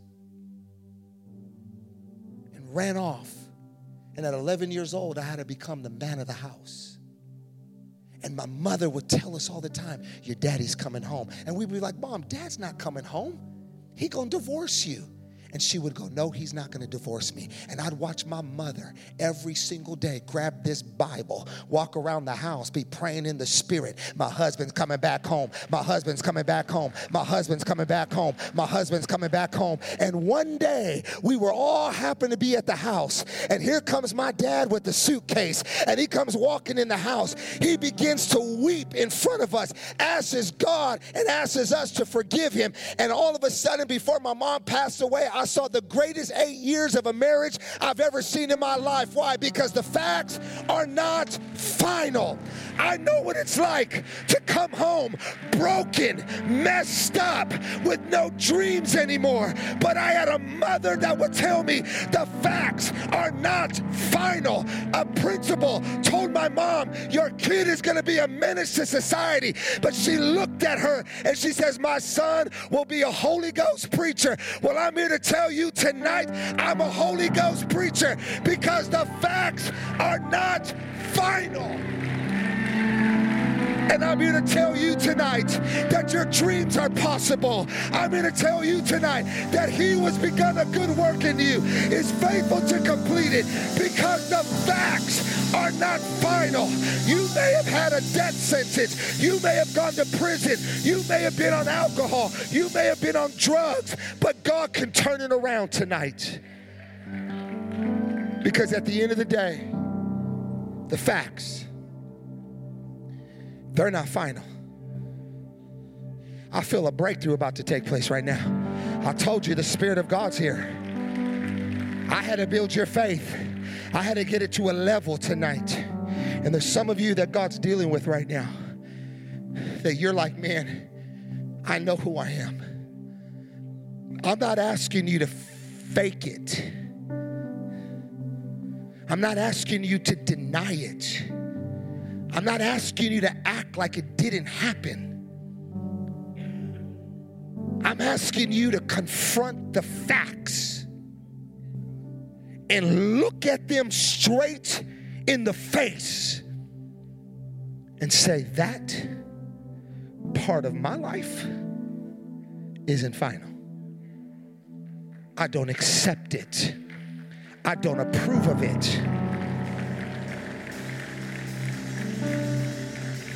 ran off. And at 11 years old, I had to become the man of the house. And my mother would tell us all the time, Your daddy's coming home. And we'd be like, Mom, dad's not coming home. He gonna divorce you. And she would go, No, he's not going to divorce me. And I'd watch my mother every single day grab this Bible, walk around the house, be praying in the spirit. My husband's coming back home. My husband's coming back home. My husband's coming back home. My husband's coming back home. And one day we were all happen to be at the house. And here comes my dad with the suitcase. And he comes walking in the house. He begins to weep in front of us, asks God and asks us to forgive him. And all of a sudden, before my mom passed away, I I saw the greatest eight years of a marriage I've ever seen in my life. Why? Because the facts are not final. I know what it's like to come home broken, messed up, with no dreams anymore. But I had a mother that would tell me the facts are not final. A principal told my mom, Your kid is going to be a menace to society. But she looked at her and she says, My son will be a Holy Ghost preacher. Well, I'm here to tell you tonight I'm a Holy Ghost preacher because the facts are not final. And I'm here to tell you tonight that your dreams are possible. I'm here to tell you tonight that He who has begun a good work in you is faithful to complete it because the facts are not final. You may have had a death sentence. You may have gone to prison. You may have been on alcohol. You may have been on drugs. But God can turn it around tonight. Because at the end of the day, the facts they're not final. I feel a breakthrough about to take place right now. I told you the Spirit of God's here. I had to build your faith. I had to get it to a level tonight. And there's some of you that God's dealing with right now that you're like, man, I know who I am. I'm not asking you to fake it. I'm not asking you to deny it. I'm not asking you to act like it didn't happen. I'm asking you to confront the facts and look at them straight in the face and say, That part of my life isn't final. I don't accept it. I don't approve of it.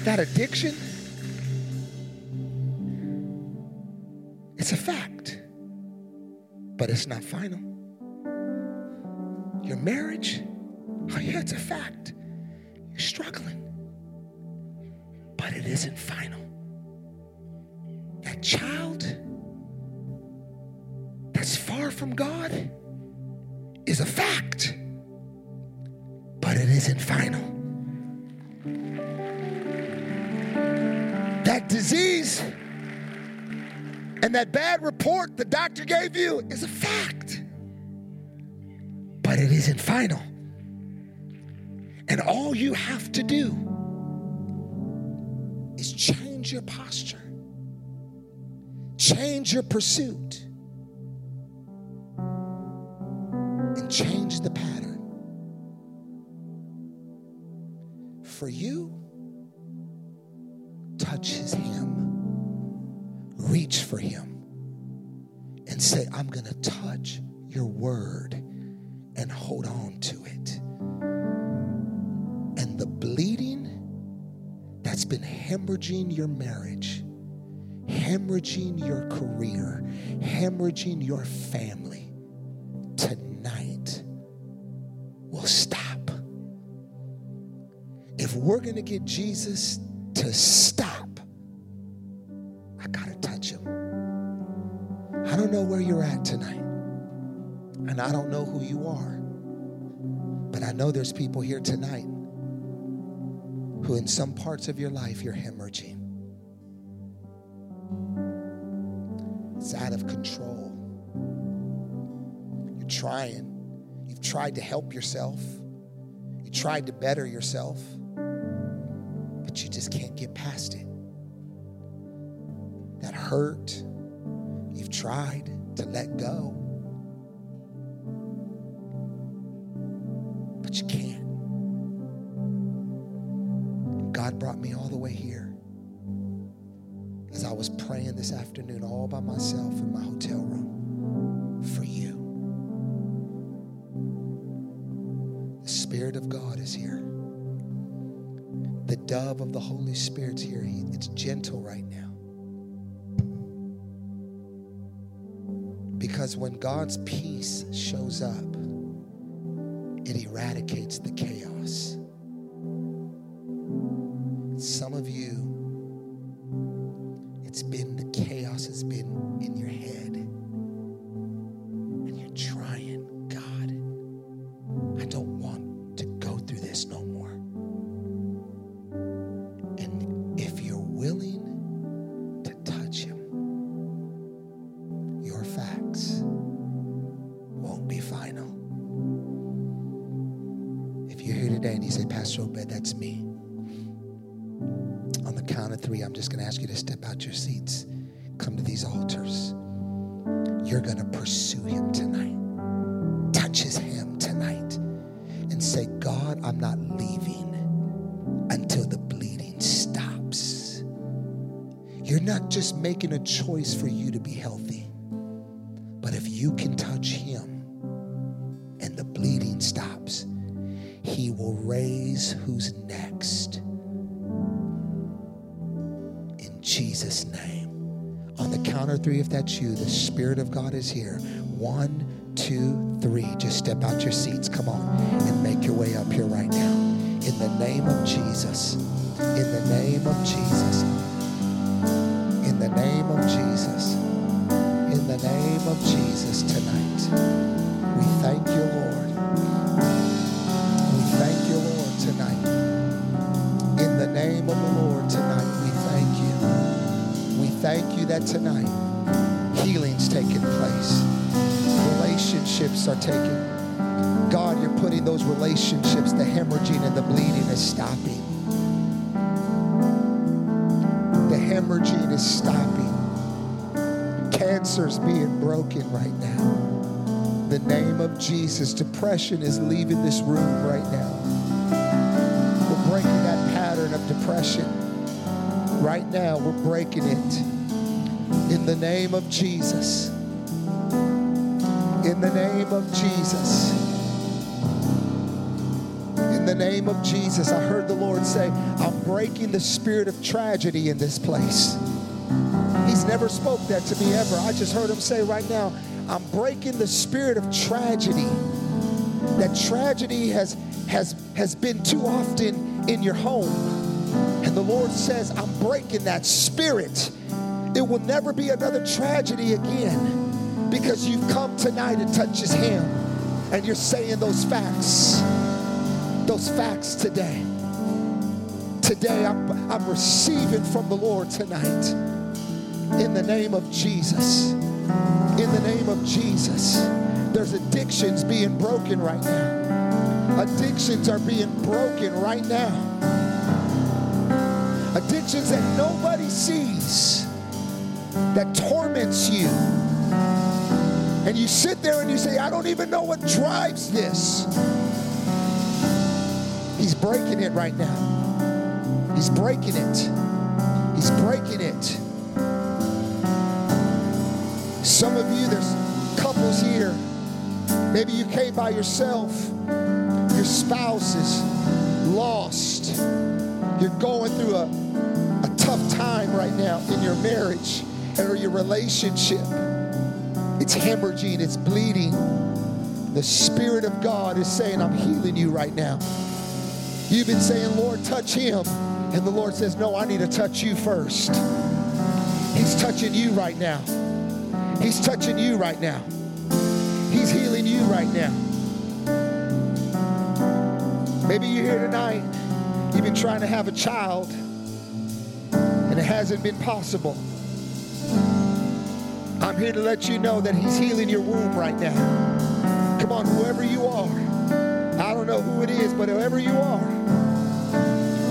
That addiction, it's a fact, but it's not final. Your marriage, oh yeah, it's a fact. You're struggling, but it isn't final. That child that's far from God is a fact, but it isn't final. Disease. And that bad report the doctor gave you is a fact. But it isn't final. And all you have to do is change your posture, change your pursuit, and change the pattern. For you, touch his hem, reach for him, and say, I'm going to touch your word and hold on to it. And the bleeding that's been hemorrhaging your marriage, hemorrhaging your career, hemorrhaging your family tonight will stop. If we're going to get Jesus to where you're at tonight. And I don't know who you are, but I know there's people here tonight who, in some parts of your life, you're hemorrhaging. It's out of control. You're trying. You've tried to help yourself, you tried to better yourself, but you just can't get past it. That hurt, you've tried to let go but you can't. God brought me all the way here. As I was praying this afternoon all by myself in my hotel room for you. The Spirit of God is here. The dove of the Holy Spirit's here. He, it's gentle right now. Because when God's peace shows up, it eradicates the chaos. And say, God, I'm not leaving until the bleeding stops. You're not just making a choice for you to be healthy, but if you can touch him and the bleeding stops, he will raise who's next. In Jesus' name. On the counter three, if that's you, the Spirit of God is here. One, two, three. Just step out your seats. Come on and make your way up here right now. In the name of Jesus. In the name of Jesus. In the name of Jesus. In the name of Jesus tonight. We thank you, Lord. We thank you, Lord, tonight. In the name of the Lord tonight, we thank you. We thank you that tonight Relationships are taking. God, you're putting those relationships, the hemorrhaging and the bleeding is stopping. The hemorrhaging is stopping. Cancer's being broken right now. The name of Jesus, depression is leaving this room right now. We're breaking that pattern of depression. Right now, we're breaking it in the name of Jesus. Name of Jesus. In the name of Jesus, I heard the Lord say, I'm breaking the spirit of tragedy in this place. He's never spoke that to me ever. I just heard him say right now, I'm breaking the spirit of tragedy. That tragedy has has has been too often in your home. And the Lord says, I'm breaking that spirit. It will never be another tragedy again because you've come tonight to touch his hand and you're saying those facts. Those facts today. Today, I'm, I'm receiving from the Lord tonight in the name of Jesus. In the name of Jesus. There's addictions being broken right now. Addictions are being broken right now. Addictions that nobody sees that torments you. And you sit there and you say, I don't even know what drives this. He's breaking it right now. He's breaking it. He's breaking it. Some of you, there's couples here. Maybe you came by yourself. Your spouse is lost. You're going through a, a tough time right now in your marriage or your relationship. It's hemorrhaging, it's bleeding. The Spirit of God is saying, I'm healing you right now. You've been saying, Lord, touch him. And the Lord says, No, I need to touch you first. He's touching you right now. He's touching you right now. He's healing you right now. Maybe you're here tonight. You've been trying to have a child, and it hasn't been possible. I'm here to let you know that He's healing your womb right now. Come on, whoever you are. I don't know who it is, but whoever you are,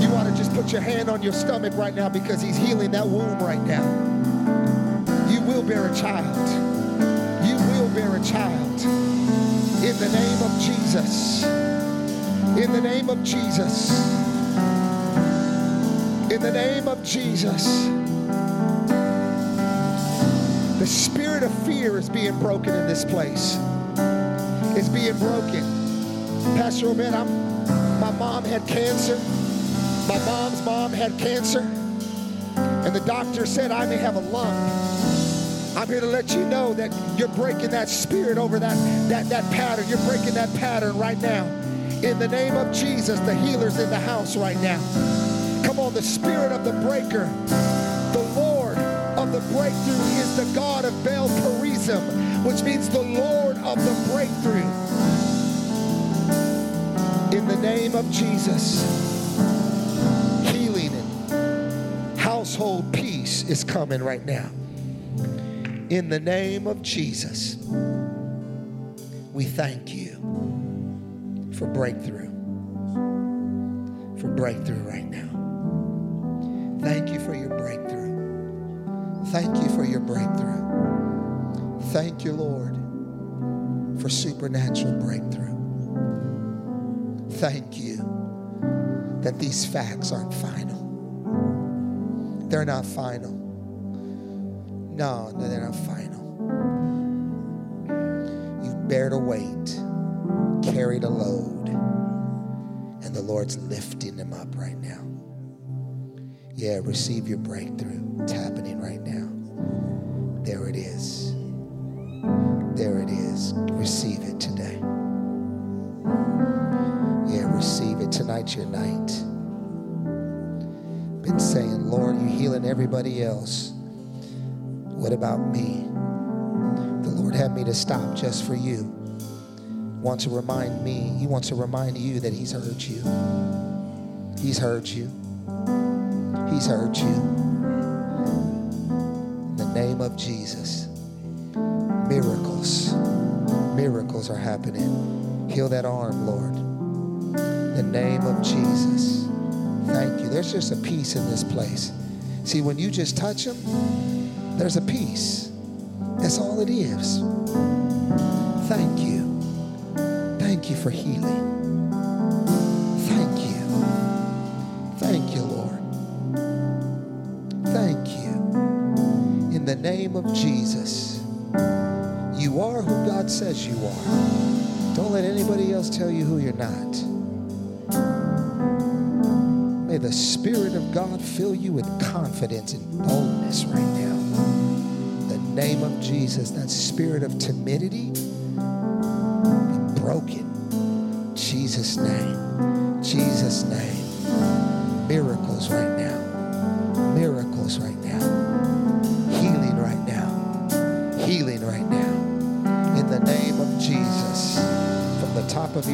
you want to just put your hand on your stomach right now because He's healing that womb right now. You will bear a child. You will bear a child. In the name of Jesus. In the name of Jesus. In the name of Jesus. The spirit of fear is being broken in this place. It's being broken. Pastor Obed, I'm, my mom had cancer. My mom's mom had cancer. And the doctor said I may have a lung. I'm here to let you know that you're breaking that spirit over that, that, that pattern. You're breaking that pattern right now. In the name of Jesus, the healer's in the house right now. Come on, the spirit of the breaker, breakthrough. He is the God of Baal Perazim, which means the Lord of the breakthrough. In the name of Jesus, healing and household peace is coming right now. In the name of Jesus, we thank you for breakthrough. For breakthrough right now. Thank you for your. Thank you for your breakthrough. Thank you, Lord, for supernatural breakthrough. Thank you that these facts aren't final. They're not final. No, no, they're not final. You've bared a weight, carried a load, and the Lord's lifting them up right now. Yeah, receive your breakthrough. It's happening right now. There it is. There it is. Receive it today. Yeah, receive it. Tonight's your night. Been saying, Lord, you're healing everybody else. What about me? The Lord had me to stop just for you. Want to remind me, He wants to remind you that He's heard you. He's heard you. He's heard you. In the name of Jesus, miracles, miracles are happening. Heal that arm, Lord. In the name of Jesus. Thank you. There's just a peace in this place. See, when you just touch Him, there's a peace. That's all it is. Thank you. Thank you for healing. Of Jesus, you are who God God says you are. Don't let anybody else tell you who you're not. May the Spirit of God fill you with confidence and boldness right now. In the name of Jesus, that spirit of timidity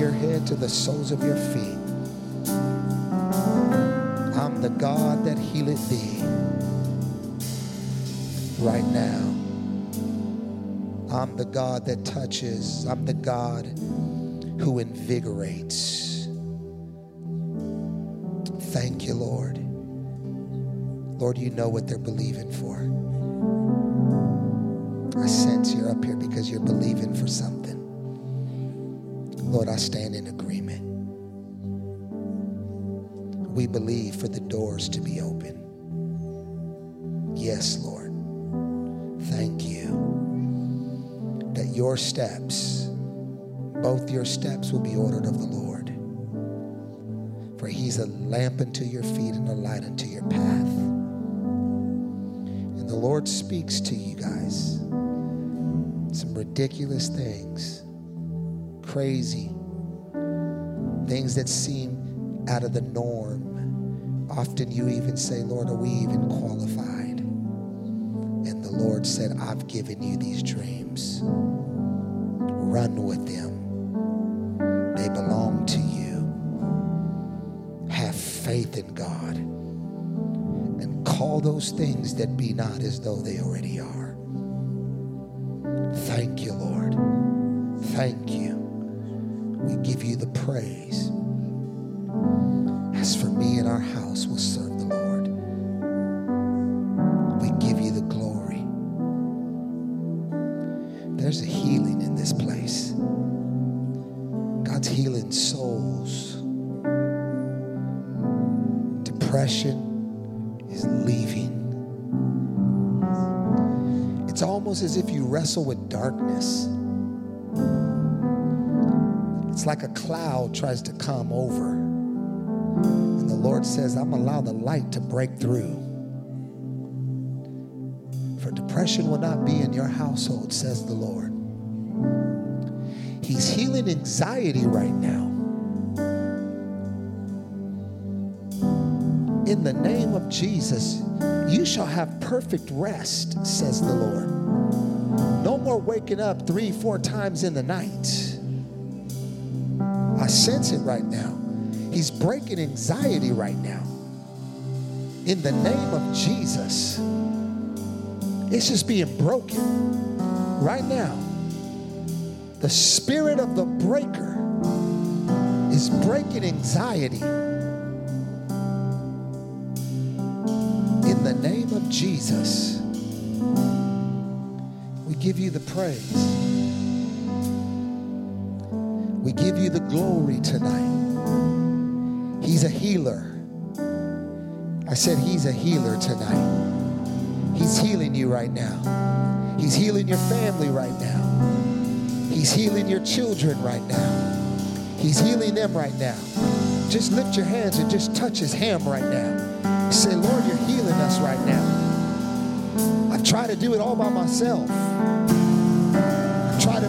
your head to the soles of your feet I'm the God that healeth thee. Right now, I'm the God that touches, I'm the God who invigorates. Thank you, Lord. Lord, you know what they're believing for. I sense you're up here because you're believing for something. Lord, I stand in agreement we believe for the doors to be open. Yes, Lord. Thank you that your steps, both your steps, will be ordered of the Lord. For he's a lamp unto your feet and a light unto your path. And the Lord speaks to you guys some ridiculous things, crazy things that seem out of the norm. Often you even say, Lord, are we even qualified? And the Lord said, I've given you these dreams. Run with them. They belong to you. Have faith in God and call those things that be not as though they already are. Wrestle with darkness. It's like a cloud tries to come over and the Lord says, I'm allow the light to break through. For depression will not be in your household, says the Lord. He's healing anxiety right now. In the name of Jesus, you shall have perfect rest, says the Lord. More waking up three, four times in the night. I sense it right now. He's breaking anxiety right now. In the name of Jesus. It's just being broken right now. The spirit of the breaker is breaking anxiety. In the name of Jesus, give you the praise. We give you the glory tonight. He's a healer. I said, He's a healer tonight. He's healing you right now. He's healing your family right now. He's healing your children right now. He's healing them right now. Just lift your hands and just touch his ham right now. Say, Lord, you're healing us right now. I've tried to do it all by myself. I've tried to,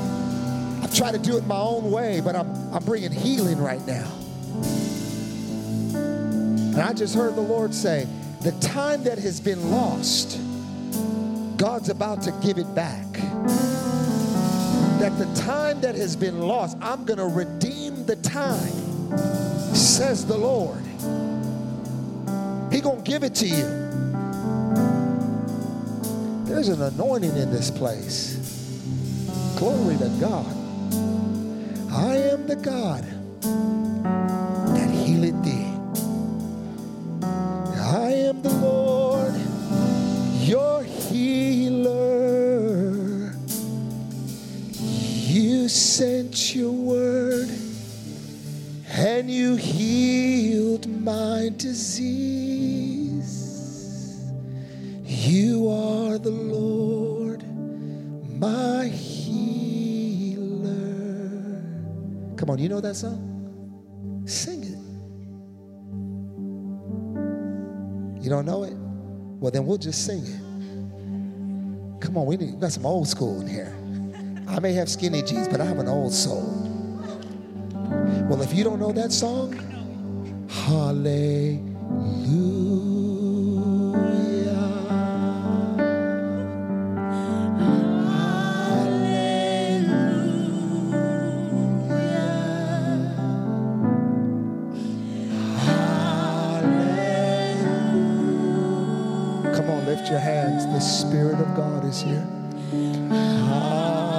I've tried to do it my own way, but I'm, I'm bringing healing right now. And I just heard the Lord say, the time that has been lost, God's about to give it back. That the time that has been lost, I'm going to redeem the time, says the Lord. He going to give it to you. There's an anointing in this place. Glory to God. I am the God that healeth thee. I am the Lord, your healer. You sent your word and you healed my disease. You are the Lord, my healer. Come on, you know that song? Sing it. You don't know it? Well, then we'll just sing it. Come on, we, need, we got some old school in here. I may have skinny jeans, but I have an old soul. Well, if you don't know that song, hallelujah. lift your hands. The Spirit of God is here. Ah.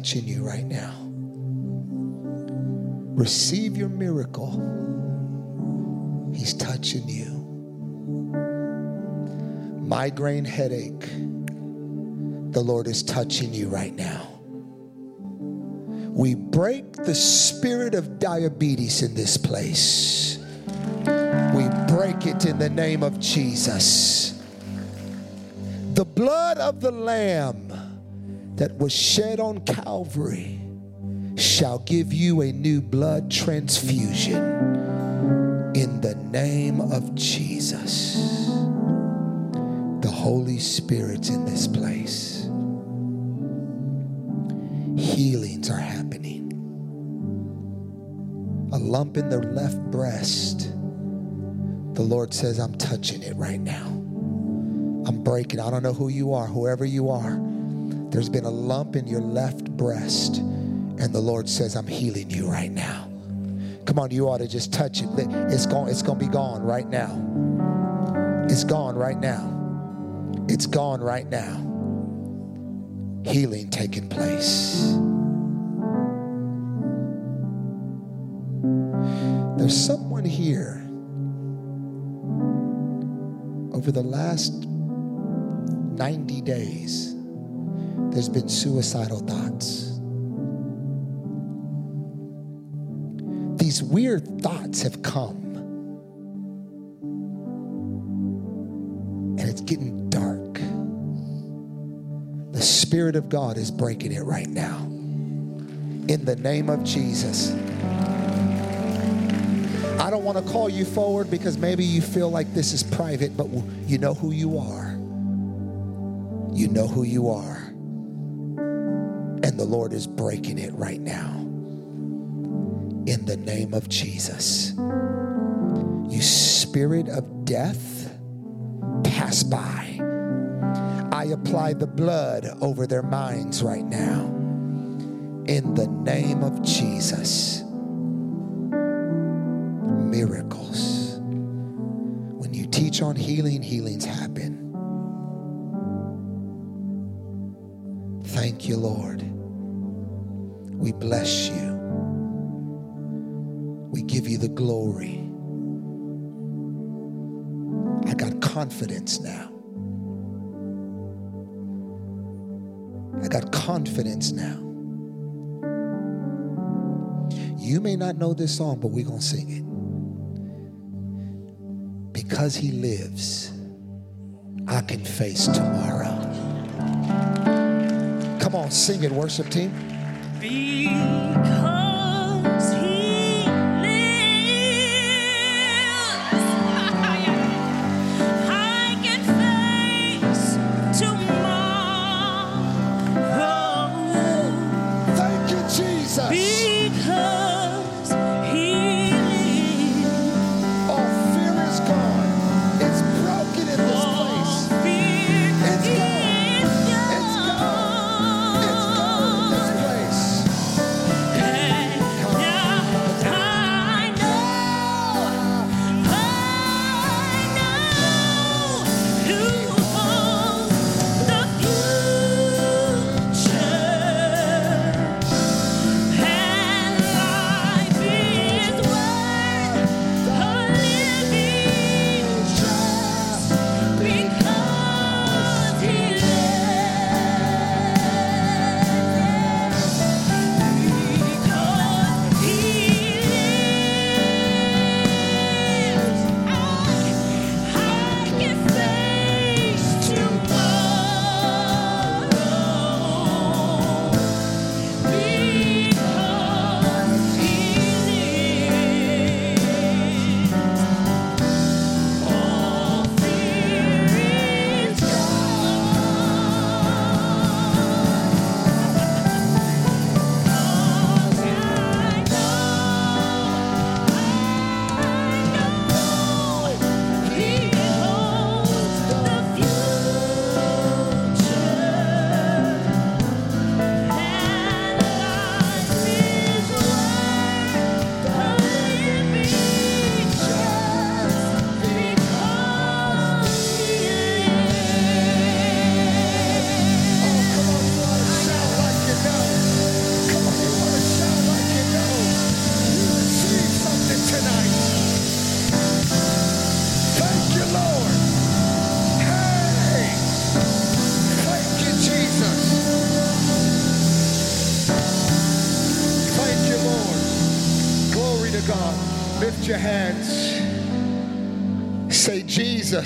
Touching you right now. Receive your miracle. He's touching you. Migraine headache. The Lord is touching you right now. We break the spirit of diabetes in this place. We break it in the name of Jesus. The blood of the Lamb that was shed on Calvary shall give you a new blood transfusion in the name of Jesus. The Holy Spirit's in this place healings are happening. A lump in the left breast, the Lord says, I'm touching it right now. I'm breaking. I don't know who you are, whoever you are. There's been a lump in your left breast, and the Lord says, I'm healing you right now. Come on, you ought to just touch it. It's going, it's going to be gone right now. It's gone right now. It's gone right now healing taking place. There's someone here over the last 90 days, there's been suicidal thoughts. These weird thoughts have come, and it's getting dark. the Spirit of God is breaking it right now. In the name of Jesus. I don't want to call you forward because maybe you feel like this is private, but you know who you are. You know who you are. The Lord is breaking it right now. In the name of Jesus. You spirit of death, pass by I apply the blood over their minds right now. In the name of Jesus. Miracles. When you teach on healing, healings happen. Thank you, Lord. We bless you. We give you the glory. I got confidence now. I got confidence now. You may not know this song, but we're going to sing it. Because he lives, I can face tomorrow. Come on, sing it, worship team. Because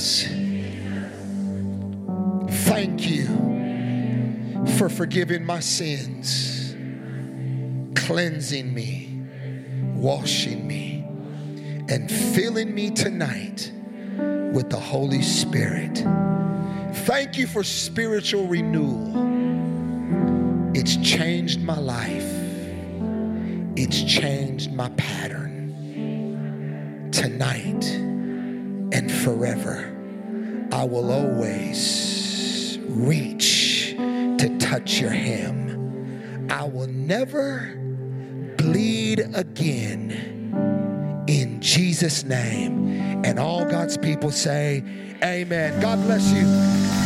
Jesus, thank you for forgiving my sins, cleansing me, washing me, and filling me tonight with the Holy Spirit. Thank you for spiritual renewal. It's changed my life. It's changed my pattern. Hem. I will never bleed again in Jesus' name. And all God's people say, Amen. God bless you.